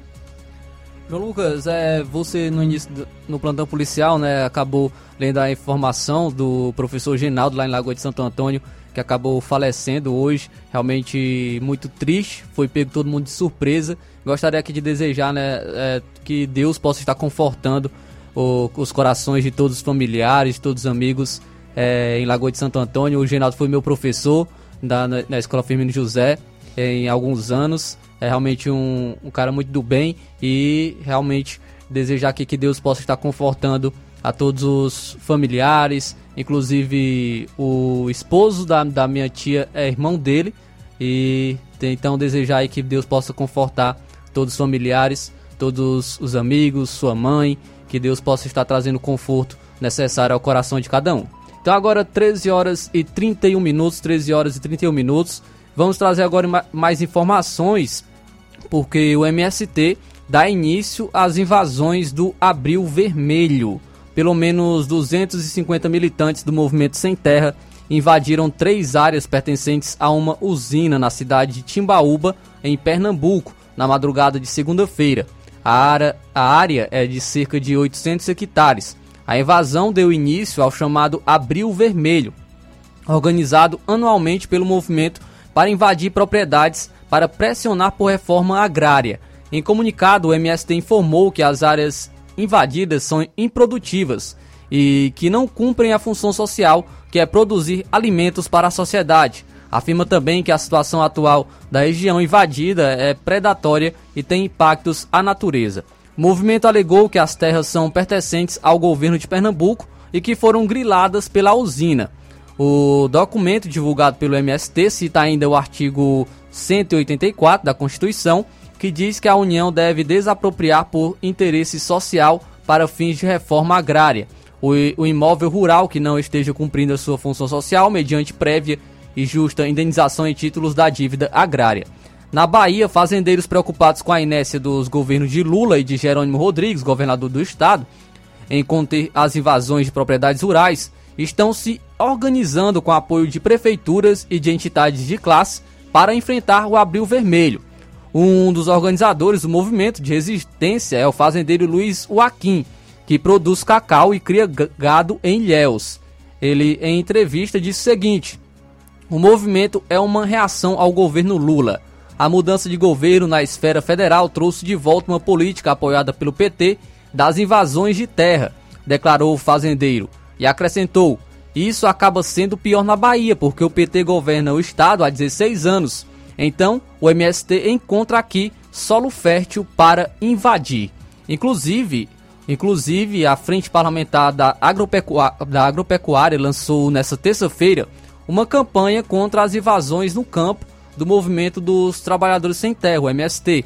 [SPEAKER 2] João Lucas, é, você no início do, no plantão policial, né, acabou lendo a informação do professor Genaldo lá em Lagoa de Santo Antônio, que acabou falecendo hoje. Realmente muito triste, foi pego todo mundo de surpresa. Gostaria aqui de desejar, né, é, que Deus possa estar confortando o, os corações de todos os familiares, de todos os amigos é, em Lagoa de Santo Antônio. O Genaldo foi meu professor da, na, na Escola Firmino José em alguns anos. É realmente um, um cara muito do bem e realmente desejar aqui que Deus possa estar confortando a todos os familiares, inclusive o esposo da, da minha tia é irmão dele e então desejar aí que Deus possa confortar todos os familiares, todos os amigos, sua mãe, que Deus possa estar trazendo o conforto necessário ao coração de cada um. Então agora 13 horas e 31 minutos, 13 horas e 31 minutos. Vamos trazer agora mais informações, porque o MST dá início às invasões do Abril Vermelho. Pelo menos 250 militantes do Movimento Sem Terra invadiram três áreas pertencentes a uma usina na cidade de Timbaúba, em Pernambuco, na madrugada de segunda-feira. A área, é de cerca de 800 hectares. A invasão deu início ao chamado Abril Vermelho, organizado anualmente pelo movimento para invadir propriedades para pressionar por reforma agrária. Em comunicado, o MST informou que as áreas invadidas são improdutivas e que não cumprem a função social, que é produzir alimentos para a sociedade. Afirma também que a situação atual da região invadida é predatória e tem impactos à natureza. O movimento alegou que as terras são pertencentes ao governo de Pernambuco e que foram griladas pela usina. O documento divulgado pelo MST cita ainda o artigo 184 da Constituição, que diz que a União deve desapropriar por interesse social para fins de reforma agrária o, imóvel rural que não esteja cumprindo a sua função social mediante prévia e justa indenização em títulos da dívida agrária. Na Bahia, fazendeiros preocupados com a inércia dos governos de Lula e de Jerônimo Rodrigues, governador do estado, em conter as invasões de propriedades rurais, estão se organizando com apoio de prefeituras e de entidades de classe para enfrentar o Abril Vermelho. Um dos organizadores do movimento de resistência é o fazendeiro Luiz Joaquim, que produz cacau e cria gado em Ilhéus. Ele, em entrevista, disse o seguinte: O movimento é uma reação ao governo Lula. A mudança de governo na esfera federal trouxe de volta uma política apoiada pelo PT das invasões de terra, declarou o fazendeiro, e acrescentou: Isso acaba sendo pior na Bahia, porque o PT governa o estado há 16 anos. Então, o MST encontra aqui solo fértil para invadir. Inclusive, Inclusive, a Frente Parlamentar da, Agropecuária, da Agropecuária lançou nesta terça-feira uma campanha contra as invasões no campo do Movimento dos Trabalhadores Sem Terra, o MST.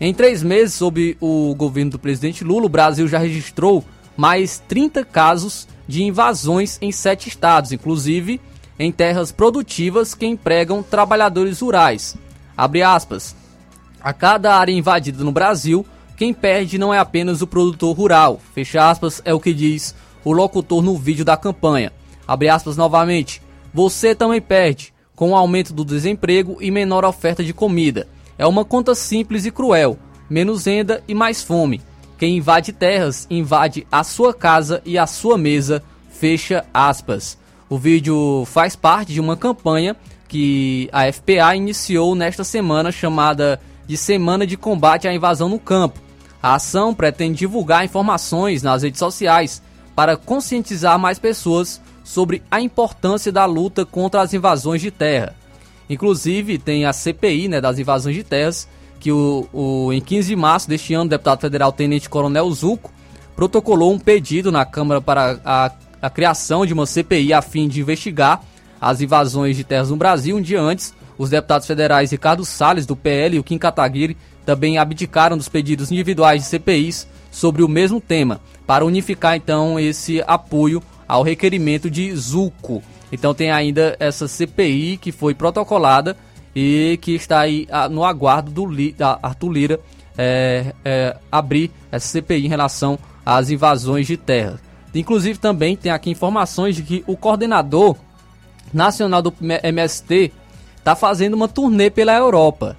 [SPEAKER 2] Em três meses, sob o governo do presidente Lula, o Brasil já registrou mais 30 casos de invasões em sete estados, inclusive em terras produtivas que empregam trabalhadores rurais. A cada área invadida no Brasil, quem perde não é apenas o produtor rural, fecha aspas, é o que diz o locutor no vídeo da campanha. Abre aspas novamente. Você também perde, com o aumento do desemprego e menor oferta de comida. É uma conta simples e cruel. Menos renda e mais fome. Quem invade terras, invade a sua casa e a sua mesa. Fecha aspas. O vídeo faz parte de uma campanha que a FPA iniciou nesta semana chamada de Semana de Combate à Invasão no Campo, a ação pretende divulgar informações nas redes sociais para conscientizar mais pessoas sobre a importância da luta contra as invasões de terra. Inclusive, tem a CPI né, das invasões de terras, que o, o, em 15 de março deste ano, o deputado federal Tenente Coronel Zuco protocolou um pedido na Câmara para a, a criação de uma CPI a fim de investigar as invasões de terras no Brasil. Um dia antes, os deputados federais Ricardo Salles, do PL, e o Kim Kataguiri, também abdicaram dos pedidos individuais de CPIs sobre o mesmo tema, para unificar então esse apoio ao requerimento de Zuco. Então tem ainda essa CPI que foi protocolada e que está aí ah, no aguardo do Arthur Lira é, é, abrir essa CPI em relação às invasões de terra. Inclusive também tem aqui informações de que o coordenador nacional do MST está fazendo uma turnê pela Europa.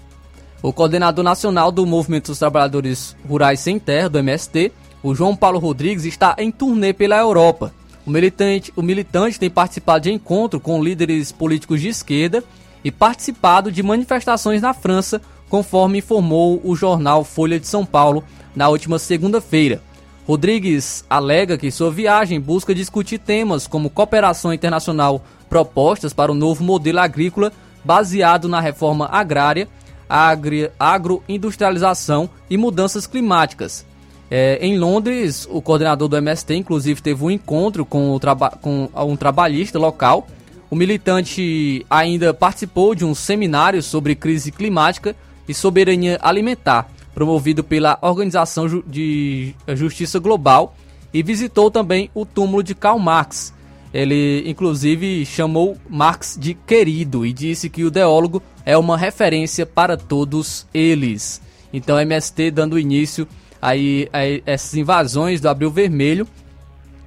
[SPEAKER 2] O coordenador nacional do Movimento dos Trabalhadores Rurais Sem Terra, do MST, o João Paulo Rodrigues, está em turnê pela Europa. O militante, o militante tem participado de encontro com líderes políticos de esquerda e participado de manifestações na França, conforme informou o jornal Folha de São Paulo na última segunda-feira. Rodrigues alega que sua viagem busca discutir temas como cooperação internacional, propostas para o novo modelo agrícola baseado na reforma agrária, agri, agroindustrialização e mudanças climáticas. É, em Londres, o coordenador do MST, inclusive, teve um encontro com, com um trabalhista local. O militante ainda participou de um seminário sobre crise climática e soberania alimentar, promovido pela Organização de Justiça Global, e visitou também o túmulo de Karl Marx. Ele, inclusive, chamou Marx de querido e disse que o ideólogo é uma referência para todos eles. Então, MST dando início aí, a essas invasões do Abril Vermelho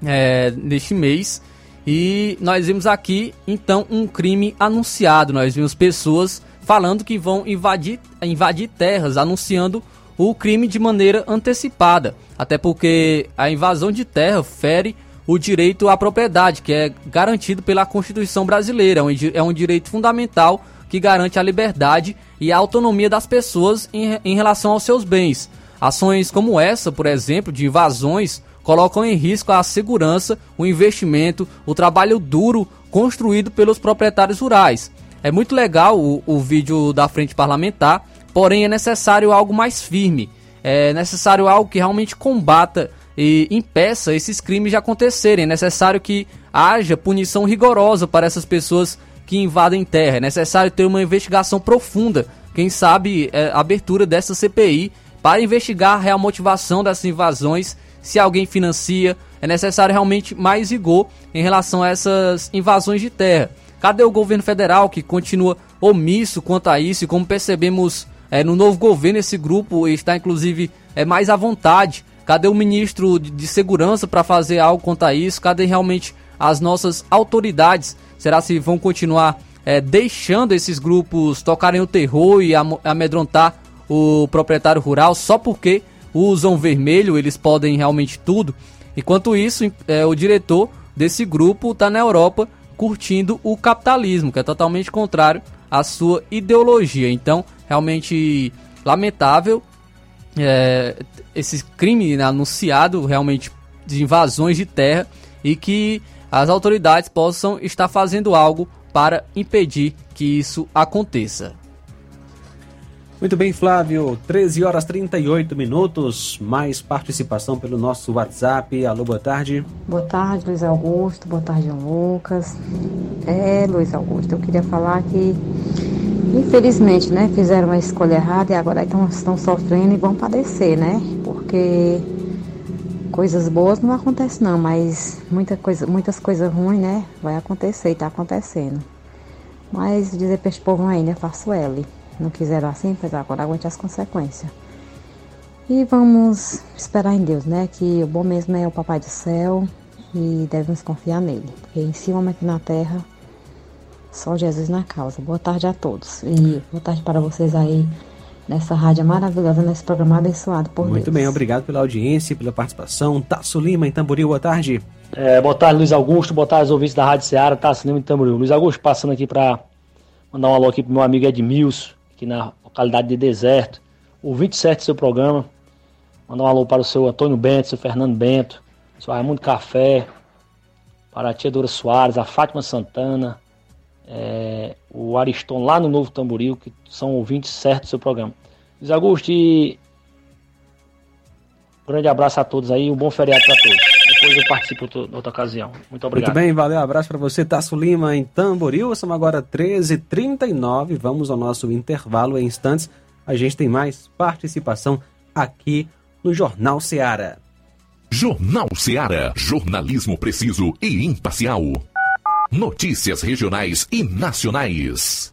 [SPEAKER 2] é, neste mês. E nós vimos aqui, então, um crime anunciado. Nós vimos pessoas falando que vão invadir, invadir terras, anunciando o crime de maneira antecipada. Até porque a invasão de terra fere o direito à propriedade, que é garantido pela Constituição brasileira. É um direito fundamental que garante a liberdade e a autonomia das pessoas em, em relação aos seus bens. Ações como essa, por exemplo, de invasões, colocam em risco a segurança, o investimento, o trabalho duro construído pelos proprietários rurais. É muito legal o, o vídeo da frente parlamentar, porém é necessário algo mais firme. É necessário algo que realmente combata e impeça esses crimes de acontecerem. É necessário que haja punição rigorosa para essas pessoas que invadem terra. É necessário ter uma investigação profunda. Quem sabe é, abertura dessa CPI para investigar a real motivação dessas invasões, se alguém financia. É necessário realmente mais rigor em relação a essas invasões de terra. Cadê o governo federal que continua omisso quanto a isso? E como percebemos é, no novo governo, esse grupo está inclusive é, mais à vontade. Cadê o ministro de, de segurança para fazer algo quanto a isso? Cadê realmente as nossas autoridades? Será se vão continuar é, deixando esses grupos tocarem o terror e am amedrontar o proprietário rural só porque usam vermelho? Eles podem realmente tudo. Enquanto isso, é, o diretor desse grupo está na Europa curtindo o capitalismo, que é totalmente contrário à sua ideologia. Então, realmente lamentável é, esse crime anunciado realmente de invasões de terra e que as autoridades possam estar fazendo algo para impedir que isso aconteça.
[SPEAKER 1] Muito bem, Flávio. 13 horas 38 minutos. Mais participação pelo nosso WhatsApp. Alô, boa tarde.
[SPEAKER 30] Boa tarde, Luiz Augusto. Boa tarde, Lucas. É, Luiz Augusto, eu queria falar que, infelizmente, né, fizeram uma escolha errada e agora estão, estão sofrendo e vão padecer, né? Porque coisas boas não acontecem não, mas muita coisa, muitas coisas ruins, né, vai acontecer e tá acontecendo. Mas dizer para esse povo né, faço L. Não quiseram assim, pois agora aguente as consequências. E vamos esperar em Deus, né? Que o bom mesmo é o Papai do Céu e devemos confiar nele. Porque em cima aqui na terra, só Jesus na causa. Boa tarde a todos. E boa tarde para vocês aí nessa rádio maravilhosa, nesse programa abençoado por
[SPEAKER 1] Muito
[SPEAKER 30] Deus.
[SPEAKER 1] bem, obrigado pela audiência, pela participação. Tasso Lima em Tamboril, boa tarde.
[SPEAKER 31] É, boa tarde, Luiz Augusto. Boa tarde, ouvintes da Rádio Ceará, Tasso Lima em Tamboril. Luiz Augusto, passando aqui para mandar um alô aqui pro meu amigo Edmilson, aqui na localidade de Deserto. O 27 do seu programa. Mandar um alô para o seu Antônio Bento, seu Fernando Bento, seu Raimundo Café, para a tia Dora Soares, a Fátima Santana, é, o Ariston lá no Novo Tamboril, que são ouvintes certos do seu programa. Luiz Augusto, e grande abraço a todos aí, um bom feriado para todos. Participo em outra ocasião. Muito obrigado.
[SPEAKER 1] Muito bem, valeu, abraço para você, Tasso Lima em Tamboril. São agora 13h39, vamos ao nosso intervalo em instantes. A gente tem mais participação aqui no Jornal Seara.
[SPEAKER 28] Jornal Seara. Jornalismo preciso e imparcial. Notícias regionais e nacionais.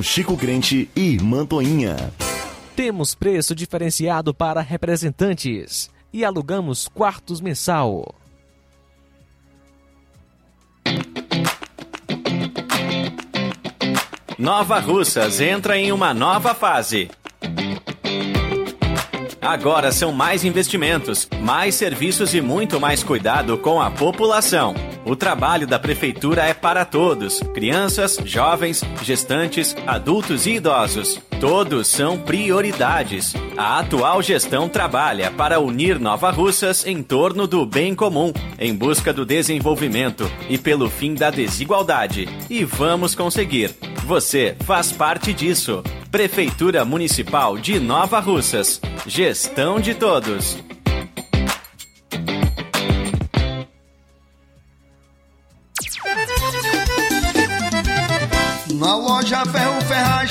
[SPEAKER 24] Chico Crente e Mantoinha.
[SPEAKER 1] Temos preço diferenciado para representantes e alugamos quartos mensal.
[SPEAKER 22] Nova Russas entra em uma nova fase. Agora são mais investimentos, mais serviços e muito mais cuidado com a população. O trabalho da Prefeitura é para todos: crianças, jovens, gestantes, adultos e idosos. Todos são prioridades. A atual gestão trabalha para unir Nova Russas em torno do bem comum, em busca do desenvolvimento e pelo fim da desigualdade. E vamos conseguir. Você faz parte disso. Prefeitura Municipal de Nova Russas. Gestão de todos.
[SPEAKER 23] Na loja Ferro Ferragens,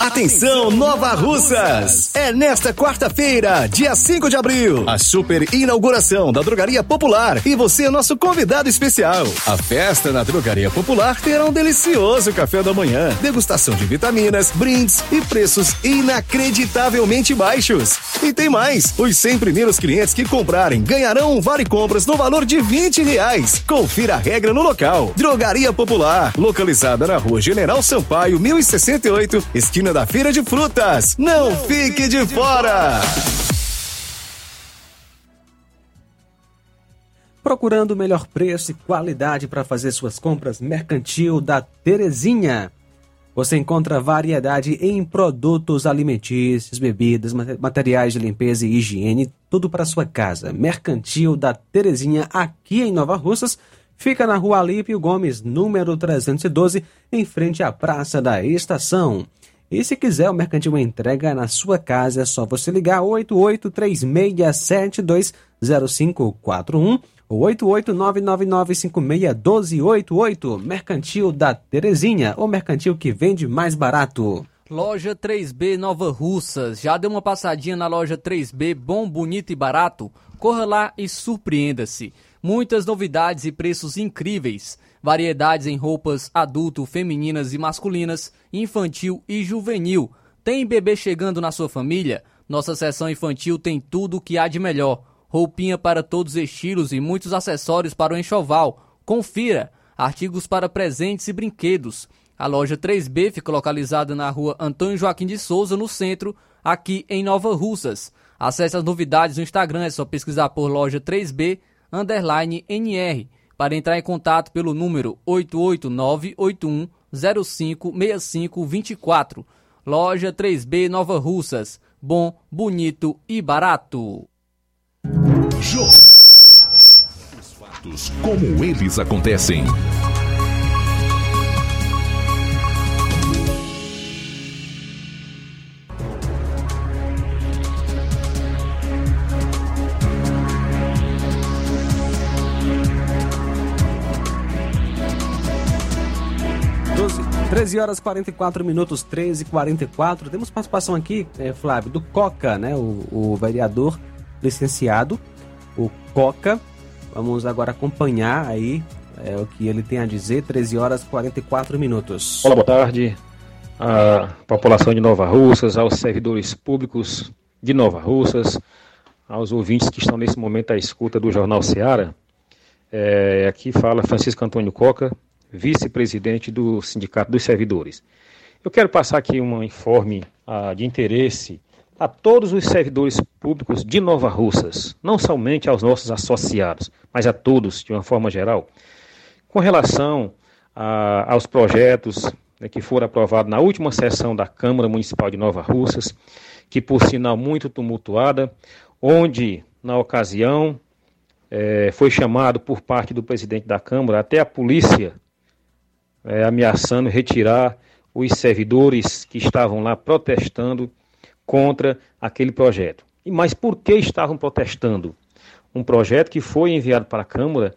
[SPEAKER 7] Atenção, Nova Russas! É nesta quarta-feira, dia 5 de abril, a super inauguração da Drogaria Popular e você é nosso convidado especial. A festa na Drogaria Popular terá um delicioso café da manhã, degustação de vitaminas, brindes e preços inacreditavelmente baixos. E tem mais: os 100 primeiros clientes que comprarem ganharão um vale compras no valor de 20 reais. Confira a regra no local. Drogaria Popular, localizada na rua General Sampaio, 1068, esquina da Feira de Frutas. Não fique de fora!
[SPEAKER 1] Procurando o melhor preço e qualidade para fazer suas compras mercantil da Terezinha. Você encontra variedade em produtos alimentícios, bebidas, mate- materiais de limpeza e higiene, tudo para sua casa. Mercantil da Terezinha, aqui em Nova Russas, fica na rua Alípio Gomes, número 312, em frente à Praça da Estação. E se quiser o mercantil entrega na sua casa, é só você ligar 8836720541 ou 88999561288. Mercantil da Terezinha, o mercantil que vende mais barato.
[SPEAKER 2] Loja 3B Nova Russas. Já deu uma passadinha na loja 3B, bom, bonito e barato? Corra lá e surpreenda-se. Muitas novidades e preços incríveis. Variedades em roupas adulto, femininas e masculinas, infantil e juvenil. Tem bebê chegando na sua família? Nossa seção infantil tem tudo o que há de melhor. Roupinha para todos os estilos e muitos acessórios para o enxoval. Confira! Artigos para presentes e brinquedos. A loja 3B fica localizada na rua Antônio Joaquim de Souza, no centro, aqui em Nova Russas. Acesse as novidades no Instagram, é só pesquisar por loja 3B, underline NR, para entrar em contato pelo número 889-8105-6524. Loja 3B Nova Russas. Bom, bonito e barato.
[SPEAKER 28] Os fatos como eles acontecem.
[SPEAKER 1] 13 horas 44 minutos, 13 e 44. Temos participação aqui, eh, Flávio, do Coca, né? O, o vereador licenciado, o Coca, Vamos agora acompanhar aí é, o que ele tem a dizer, 13 horas e 44 minutos.
[SPEAKER 32] Olá, boa tarde à população de Nova Russas, aos servidores públicos de Nova Russas, aos ouvintes que estão nesse momento à escuta do Jornal Seara. É, aqui fala Francisco Antônio Coca, vice-presidente do Sindicato dos Servidores. Eu quero passar aqui um informe ah, de interesse a todos os servidores públicos de Nova Russas, não somente aos nossos associados, mas a todos de uma forma geral, com relação a, aos projetos né, que foram aprovados na última sessão da Câmara Municipal de Nova Russas, que por sinal muito tumultuada, onde na ocasião é, foi chamado por parte do presidente da Câmara até a polícia é, ameaçando retirar os servidores que estavam lá protestando contra aquele projeto. Mas por que estavam protestando? Um projeto que foi enviado para a Câmara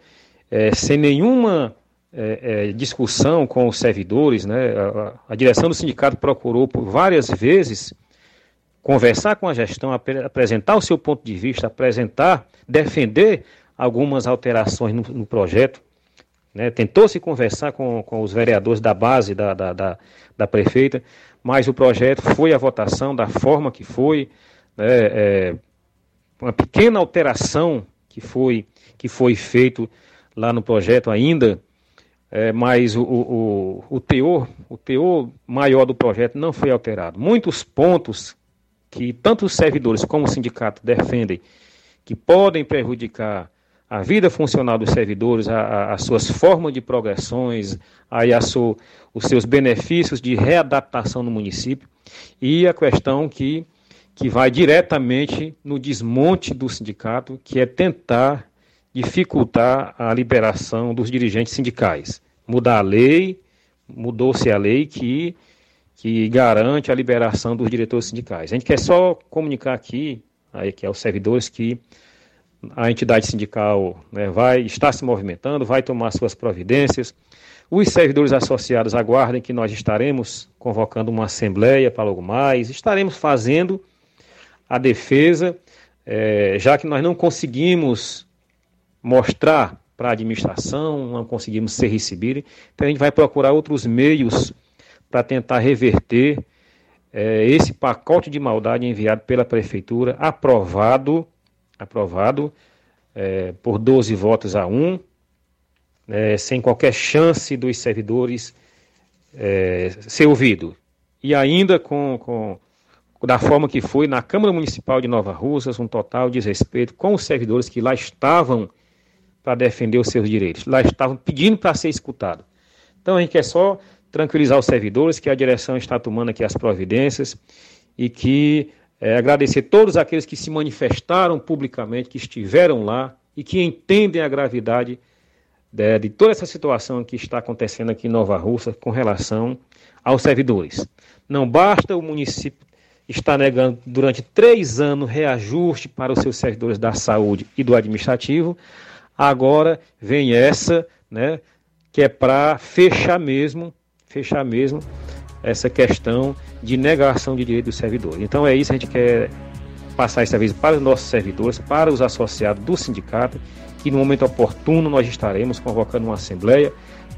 [SPEAKER 32] é, sem nenhuma é, é, discussão com os servidores, né? A, a, direção do sindicato procurou por várias vezes conversar com a gestão, ap apresentar o seu ponto de vista, apresentar, defender algumas alterações no, no projeto. Né? Tentou se conversar com, com os vereadores da base da, da, da, da, prefeita, mas o projeto foi a votação da forma que foi, né? é, uma pequena alteração que foi, que foi feito lá no projeto ainda, é, mas o, o, o, teor, o teor maior do projeto não foi alterado. Muitos pontos que tanto os servidores como o sindicato defendem que podem prejudicar a vida funcional dos servidores, as suas formas de progressões, aí a os seus benefícios de readaptação no município e a questão que, que vai diretamente no desmonte do sindicato, que é tentar dificultar a liberação dos dirigentes sindicais. Mudar a lei, mudou-se a lei que, que garante a liberação dos diretores sindicais. A gente quer só comunicar aqui, aí, que é os servidores, que a entidade sindical né, vai está se movimentando, vai tomar suas providências. Os servidores associados aguardem que nós estaremos convocando uma assembleia para logo mais, estaremos fazendo a defesa, é, já que nós não conseguimos mostrar para a administração, não conseguimos ser recebidos, então a gente vai procurar outros meios para tentar reverter é, esse pacote de maldade enviado pela prefeitura, aprovado aprovado é, por 12 votos a 1, é, sem qualquer chance dos servidores é, ser ouvido. E ainda com, com, da forma que foi na Câmara Municipal de Nova Russas, um total desrespeito com os servidores que lá estavam para defender os seus direitos, lá estavam pedindo para ser escutado. Então a gente quer só tranquilizar os servidores que a direção está tomando aqui as providências e que é, agradecer todos aqueles que se manifestaram publicamente, que estiveram lá e que entendem a gravidade de, de toda essa situação que está acontecendo aqui em Nova Russa com relação aos servidores. Não basta o município estar negando durante três anos reajuste para os seus servidores da saúde e do administrativo, agora vem essa, né, que é para fechar mesmo, fechar mesmo essa questão de negação de direitos dos servidores. Então é isso a gente quer passar essa vez para os nossos servidores, para os associados do sindicato, que no momento oportuno nós estaremos convocando uma assembleia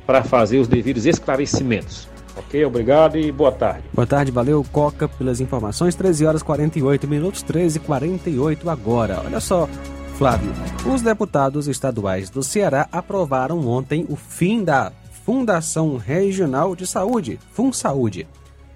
[SPEAKER 32] para fazer os devidos esclarecimentos. Ok? Obrigado e boa tarde.
[SPEAKER 1] Boa tarde, valeu Coca pelas informações. 13 horas 48 minutos, 13 e 48 agora. Olha só, Flávio, os deputados estaduais do Ceará aprovaram ontem o fim da Fundação Regional de Saúde, FunSaúde.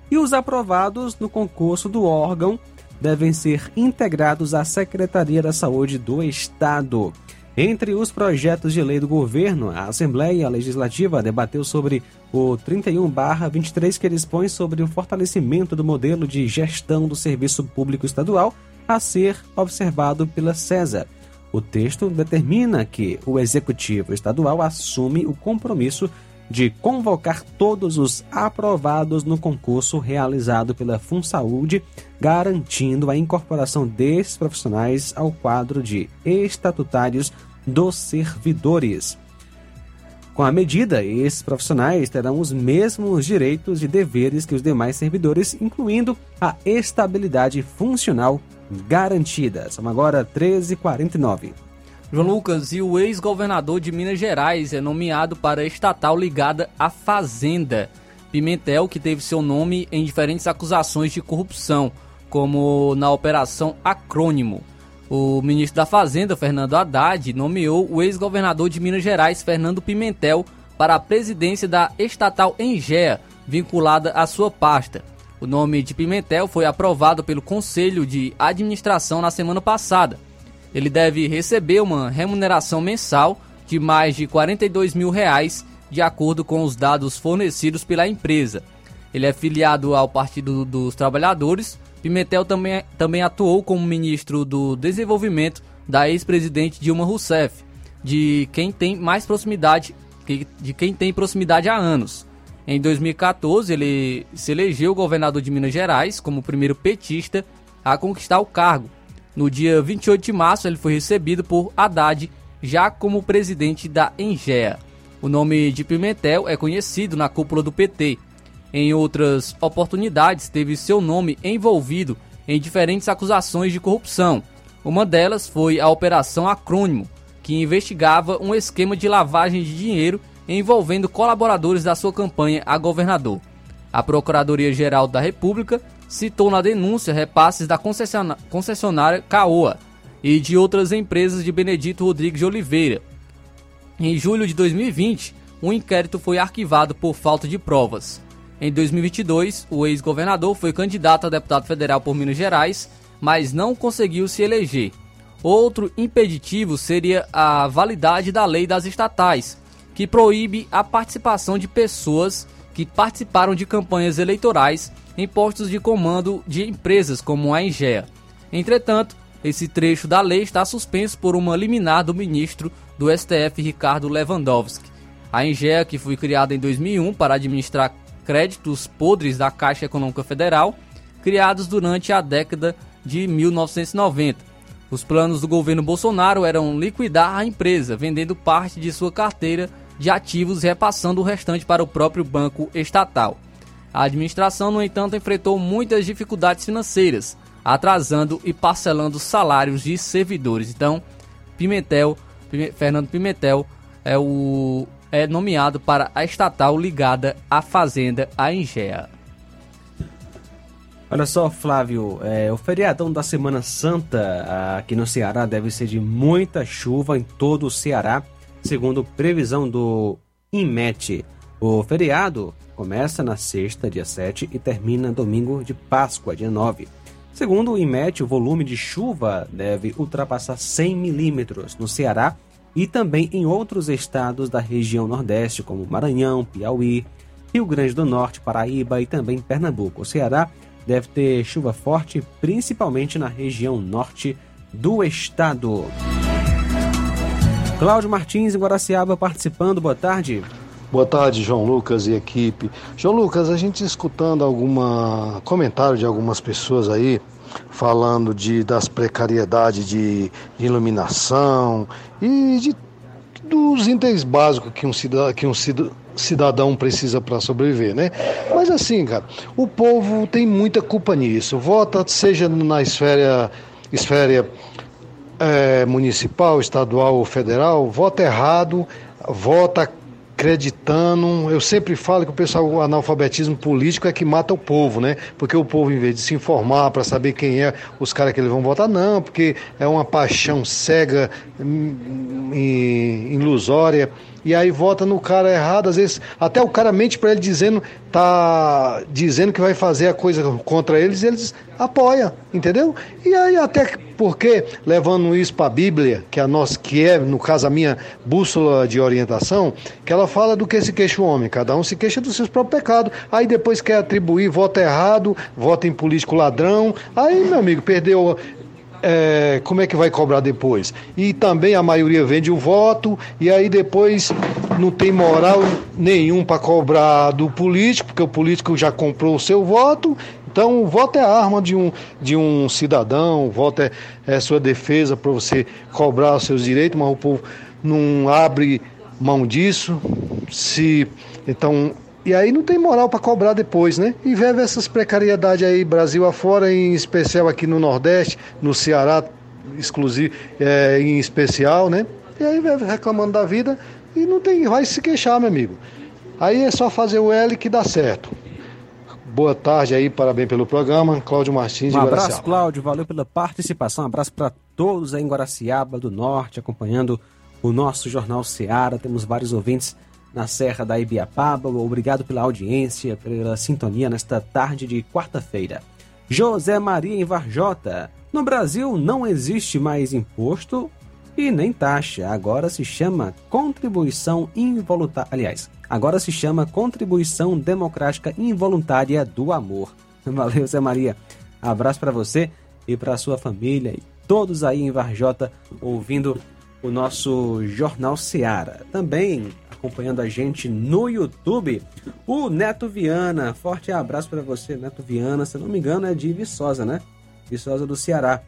[SPEAKER 1] E os aprovados no concurso do órgão devem ser integrados à Secretaria da Saúde do Estado. Entre os projetos de lei do governo, a Assembleia Legislativa debateu sobre o 31-23 que dispõe sobre o fortalecimento do modelo de gestão do serviço público estadual a ser observado pela César. O texto determina que o Executivo Estadual assume o compromisso de convocar todos os aprovados no concurso realizado pela FunSaúde, garantindo a incorporação desses profissionais ao quadro de estatutários dos servidores. Com a medida, esses profissionais terão os mesmos direitos e deveres que os demais servidores, incluindo a estabilidade funcional garantida. São agora 13h49.
[SPEAKER 2] João Lucas, e o ex-governador de Minas Gerais é nomeado para estatal ligada à Fazenda. Pimentel, que teve seu nome em diferentes acusações de corrupção, como na Operação Acrônimo. O ministro da Fazenda, Fernando Haddad, nomeou o ex-governador de Minas Gerais, Fernando Pimentel, para a presidência da estatal Engea, vinculada à sua pasta. O nome de Pimentel foi aprovado pelo Conselho de Administração na semana passada. Ele deve receber uma remuneração mensal de mais de 42 mil reais, de acordo com os dados fornecidos pela empresa. Ele é filiado ao Partido dos Trabalhadores. Pimentel também, também atuou como ministro do Desenvolvimento da ex-presidente Dilma Rousseff, de quem tem mais proximidade, de quem tem proximidade há anos. Em 2014, ele se elegeu governador de Minas Gerais como primeiro petista a conquistar o cargo. No dia 28 de março, ele foi recebido por Haddad já como presidente da Engea. O nome de Pimentel é conhecido na cúpula do PT. Em outras oportunidades, teve seu nome envolvido em diferentes acusações de corrupção. Uma delas foi a Operação Acrônimo, que investigava um esquema de lavagem de dinheiro envolvendo colaboradores da sua campanha a governador. A Procuradoria-Geral da República citou na denúncia repasses da concessionária Caoa e de outras empresas de Benedito Rodrigues de Oliveira. Em julho de 2020, um inquérito foi arquivado por falta de provas. Em 2022, o ex-governador foi candidato a deputado federal por Minas Gerais, mas não conseguiu se eleger. Outro impeditivo seria a validade da lei das estatais, que proíbe a participação de pessoas que participaram de campanhas eleitorais em postos de comando de empresas como a Engea. Entretanto, esse trecho da lei está suspenso por uma liminar do ministro do STF Ricardo Lewandowski. A Engea, que foi criada em 2001 para administrar créditos podres da Caixa Econômica Federal, criados durante a década de 1990. Os planos do governo Bolsonaro eram liquidar a empresa, vendendo parte de sua carteira de ativos, repassando o restante para o próprio banco estatal. A administração, no entanto, enfrentou muitas dificuldades financeiras, atrasando e parcelando salários de servidores. Então, Pimentel, Fernando Pimentel é o é nomeado para a estatal ligada à fazenda a Engea.
[SPEAKER 1] Olha só, Flávio, é, o feriadão da Semana Santa aqui no Ceará deve ser de muita chuva em todo o Ceará segundo previsão do INMET. O feriado começa na sexta, dia 7, e termina domingo de Páscoa, dia 9. Segundo o INMET, o volume de chuva deve ultrapassar 100 milímetros no Ceará e também em outros estados da região Nordeste, como Maranhão, Piauí, Rio Grande do Norte, Paraíba e também Pernambuco. O Ceará deve ter chuva forte, principalmente na região norte do estado. Cláudio Martins em Guaraciaba participando, boa tarde.
[SPEAKER 33] Boa tarde, João Lucas e equipe. João Lucas, a gente escutando alguma comentário de algumas pessoas aí falando de das precariedades de, de iluminação e de dos itens básicos que um cidadão, que um cidadão precisa para sobreviver, né? Mas assim, cara, o povo tem muita culpa nisso. Vota seja na esfera esfera é, municipal, estadual ou federal, vota errado, vota acreditando. Eu sempre falo que o pessoal, o analfabetismo político é que mata o povo, né? Porque o povo, em vez de se informar para saber quem é os caras que eles vão votar, não, porque é uma paixão cega, hum, ilusória e aí vota no cara errado, às vezes até o cara mente para ele dizendo tá dizendo que vai fazer a coisa contra eles, e eles apoia, entendeu? E aí até porque levando isso para a Bíblia, que é a nossa que é no caso a minha bússola de orientação, que ela fala do que se queixa o homem, cada um se queixa dos seus próprios pecados. Aí depois quer atribuir vota errado, vota em político ladrão. Aí, meu amigo, perdeu é, como é que vai cobrar depois? E também a maioria vende o voto, e aí depois não tem moral nenhum para cobrar do político, porque o político já comprou o seu voto. Então, o voto é a arma de um, de um cidadão, o voto é, é sua defesa para você cobrar os seus direitos, mas o povo não abre mão disso. Se então e aí não tem moral para cobrar depois, né? E vive essas precariedades aí, Brasil afora, em especial aqui no Nordeste, no Ceará exclusivo, é, em especial, né? E aí vai reclamando da vida e não tem, vai se queixar, meu amigo. Aí é só fazer o L que dá certo. Boa tarde aí, parabéns pelo programa. Cláudio Martins
[SPEAKER 1] Um
[SPEAKER 33] de
[SPEAKER 1] abraço,
[SPEAKER 33] Guaraciaba.
[SPEAKER 1] Cláudio. Valeu pela participação. Um abraço para todos aí em Guaraciaba do Norte, acompanhando o nosso Jornal Seara. Temos vários ouvintes na Serra da Ibiapaba. Obrigado pela audiência, pela sintonia nesta tarde de quarta-feira. José Maria em Varjota. No Brasil não existe mais imposto e nem taxa. Agora se chama contribuição involuntária. Aliás, agora se chama contribuição democrática involuntária do amor. Valeu, Zé Maria. Abraço para você e para sua família e todos aí em Varjota ouvindo o nosso Jornal Seara. Também acompanhando a gente no YouTube, o Neto Viana. Forte abraço para você, Neto Viana. Se não me engano, é de Viçosa, né? Viçosa do Ceará.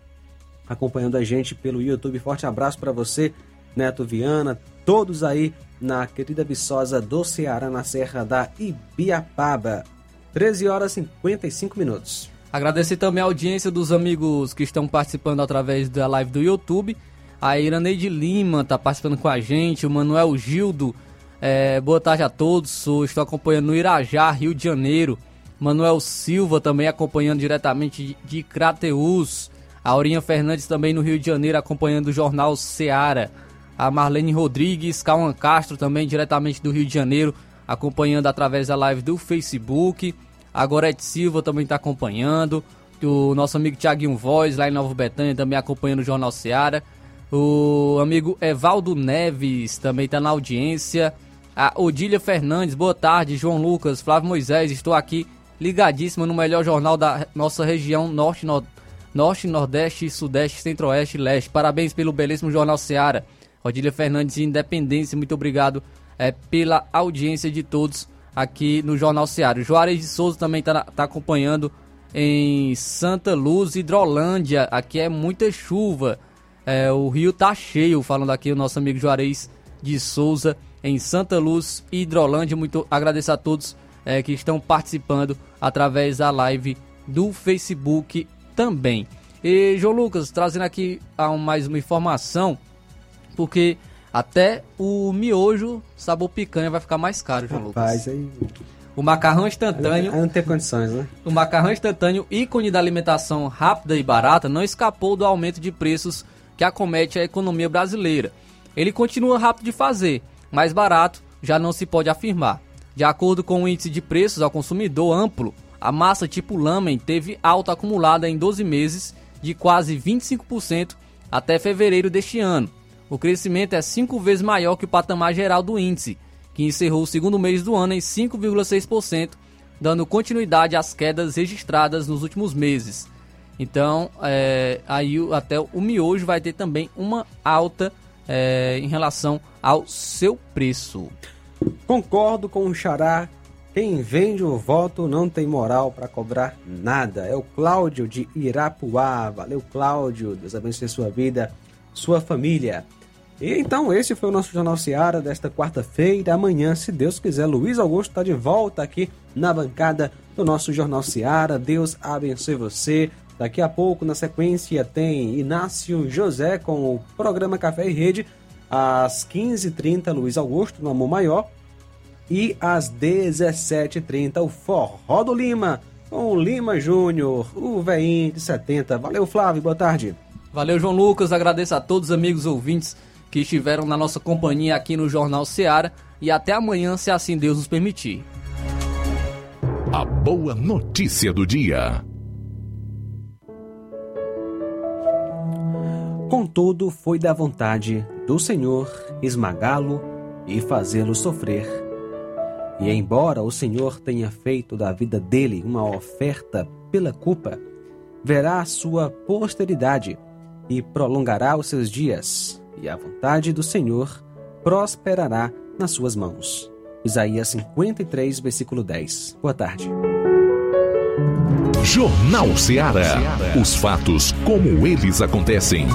[SPEAKER 1] Acompanhando a gente pelo YouTube. Forte abraço para você, Neto Viana. Todos aí na querida Viçosa do Ceará, na Serra da Ibiapaba. 13 horas e 55 minutos.
[SPEAKER 2] Agradecer também a audiência dos amigos que estão participando através da live do YouTube. A Iraneide Lima está participando com a gente, o Manuel Gildo. É, boa tarde a todos, estou acompanhando no Irajá, Rio de Janeiro. Manuel Silva também acompanhando diretamente de- Crateus. Aurinha Fernandes também no Rio de Janeiro acompanhando o Jornal Seara. A Marlene Rodrigues, Cauã Castro também diretamente do Rio de Janeiro acompanhando através da live do Facebook. A Gorete Silva também está acompanhando. O nosso amigo Tiaguinho Voz, lá em Nova Betânia, também acompanhando o Jornal Seara. O amigo Evaldo Neves também está na audiência. A Odília Fernandes, boa tarde. João Lucas, Flávio Moisés, estou aqui ligadíssimo no melhor jornal da nossa região Norte, Nor- Norte Nordeste, Sudeste, Centro-Oeste e Leste. Parabéns pelo belíssimo Jornal Seara. Odília Fernandes de Independência, muito obrigado é, pela audiência de todos aqui no Jornal Seara. Juarez de Souza também está acompanhando em Santa Luz, Hidrolândia. Aqui é muita chuva. É, o rio tá cheio, falando aqui o nosso amigo Juarez de Souza em Santa Luz, Hidrolândia. Muito agradeço a todos é, que estão participando através da live do Facebook também. E João Lucas, trazendo aqui ah, mais uma informação, porque até o miojo sabor picanha vai ficar mais caro, João
[SPEAKER 1] Rapaz,
[SPEAKER 2] Lucas.
[SPEAKER 1] aí.
[SPEAKER 2] O macarrão instantâneo.
[SPEAKER 1] Aí não tem condições, né?
[SPEAKER 2] O macarrão instantâneo, ícone da alimentação rápida e barata, não escapou do aumento de preços que acomete a economia brasileira. Ele continua rápido de fazer, mais barato já não se pode afirmar. De acordo com o índice de preços ao consumidor amplo, a massa tipo lamen teve alta acumulada em 12 meses de quase 25% até fevereiro deste ano. O crescimento é cinco vezes maior que o patamar geral do índice, que encerrou o segundo mês do ano em 5,6%, dando continuidade às quedas registradas nos últimos meses. Então, é, aí até o miojo vai ter também uma alta é, em relação ao seu preço.
[SPEAKER 1] Concordo com o Xará. Quem vende o voto não tem moral para cobrar nada. É o Cláudio de Irapuá. Valeu, Cláudio. Deus abençoe sua vida, sua família. E então, esse foi o nosso Jornal Seara desta quarta-feira. Amanhã, se Deus quiser, Luiz Augusto está de volta aqui na bancada do nosso Jornal Seara. Deus abençoe você. Daqui a pouco, na sequência, tem Inácio José com o programa Café e Rede. Às 15h30, Luiz Augusto, no Amor Maior. E às 17h30, o Forró do Lima, com o Lima Júnior, o veinho de 70. Valeu, Flávio, boa tarde.
[SPEAKER 2] Valeu, João Lucas. Agradeço a todos os amigos ouvintes que estiveram na nossa companhia aqui no Jornal Seara. E até amanhã, se assim Deus nos permitir.
[SPEAKER 28] A boa notícia do dia.
[SPEAKER 1] Contudo, foi da vontade do Senhor esmagá-lo e fazê-lo sofrer. E embora o Senhor tenha feito da vida dele uma oferta pela culpa, verá a sua posteridade e prolongará os seus dias, e a vontade do Senhor prosperará nas suas mãos. Isaías 53, versículo 10. Boa tarde.
[SPEAKER 28] Jornal Ceará. Os fatos como eles acontecem.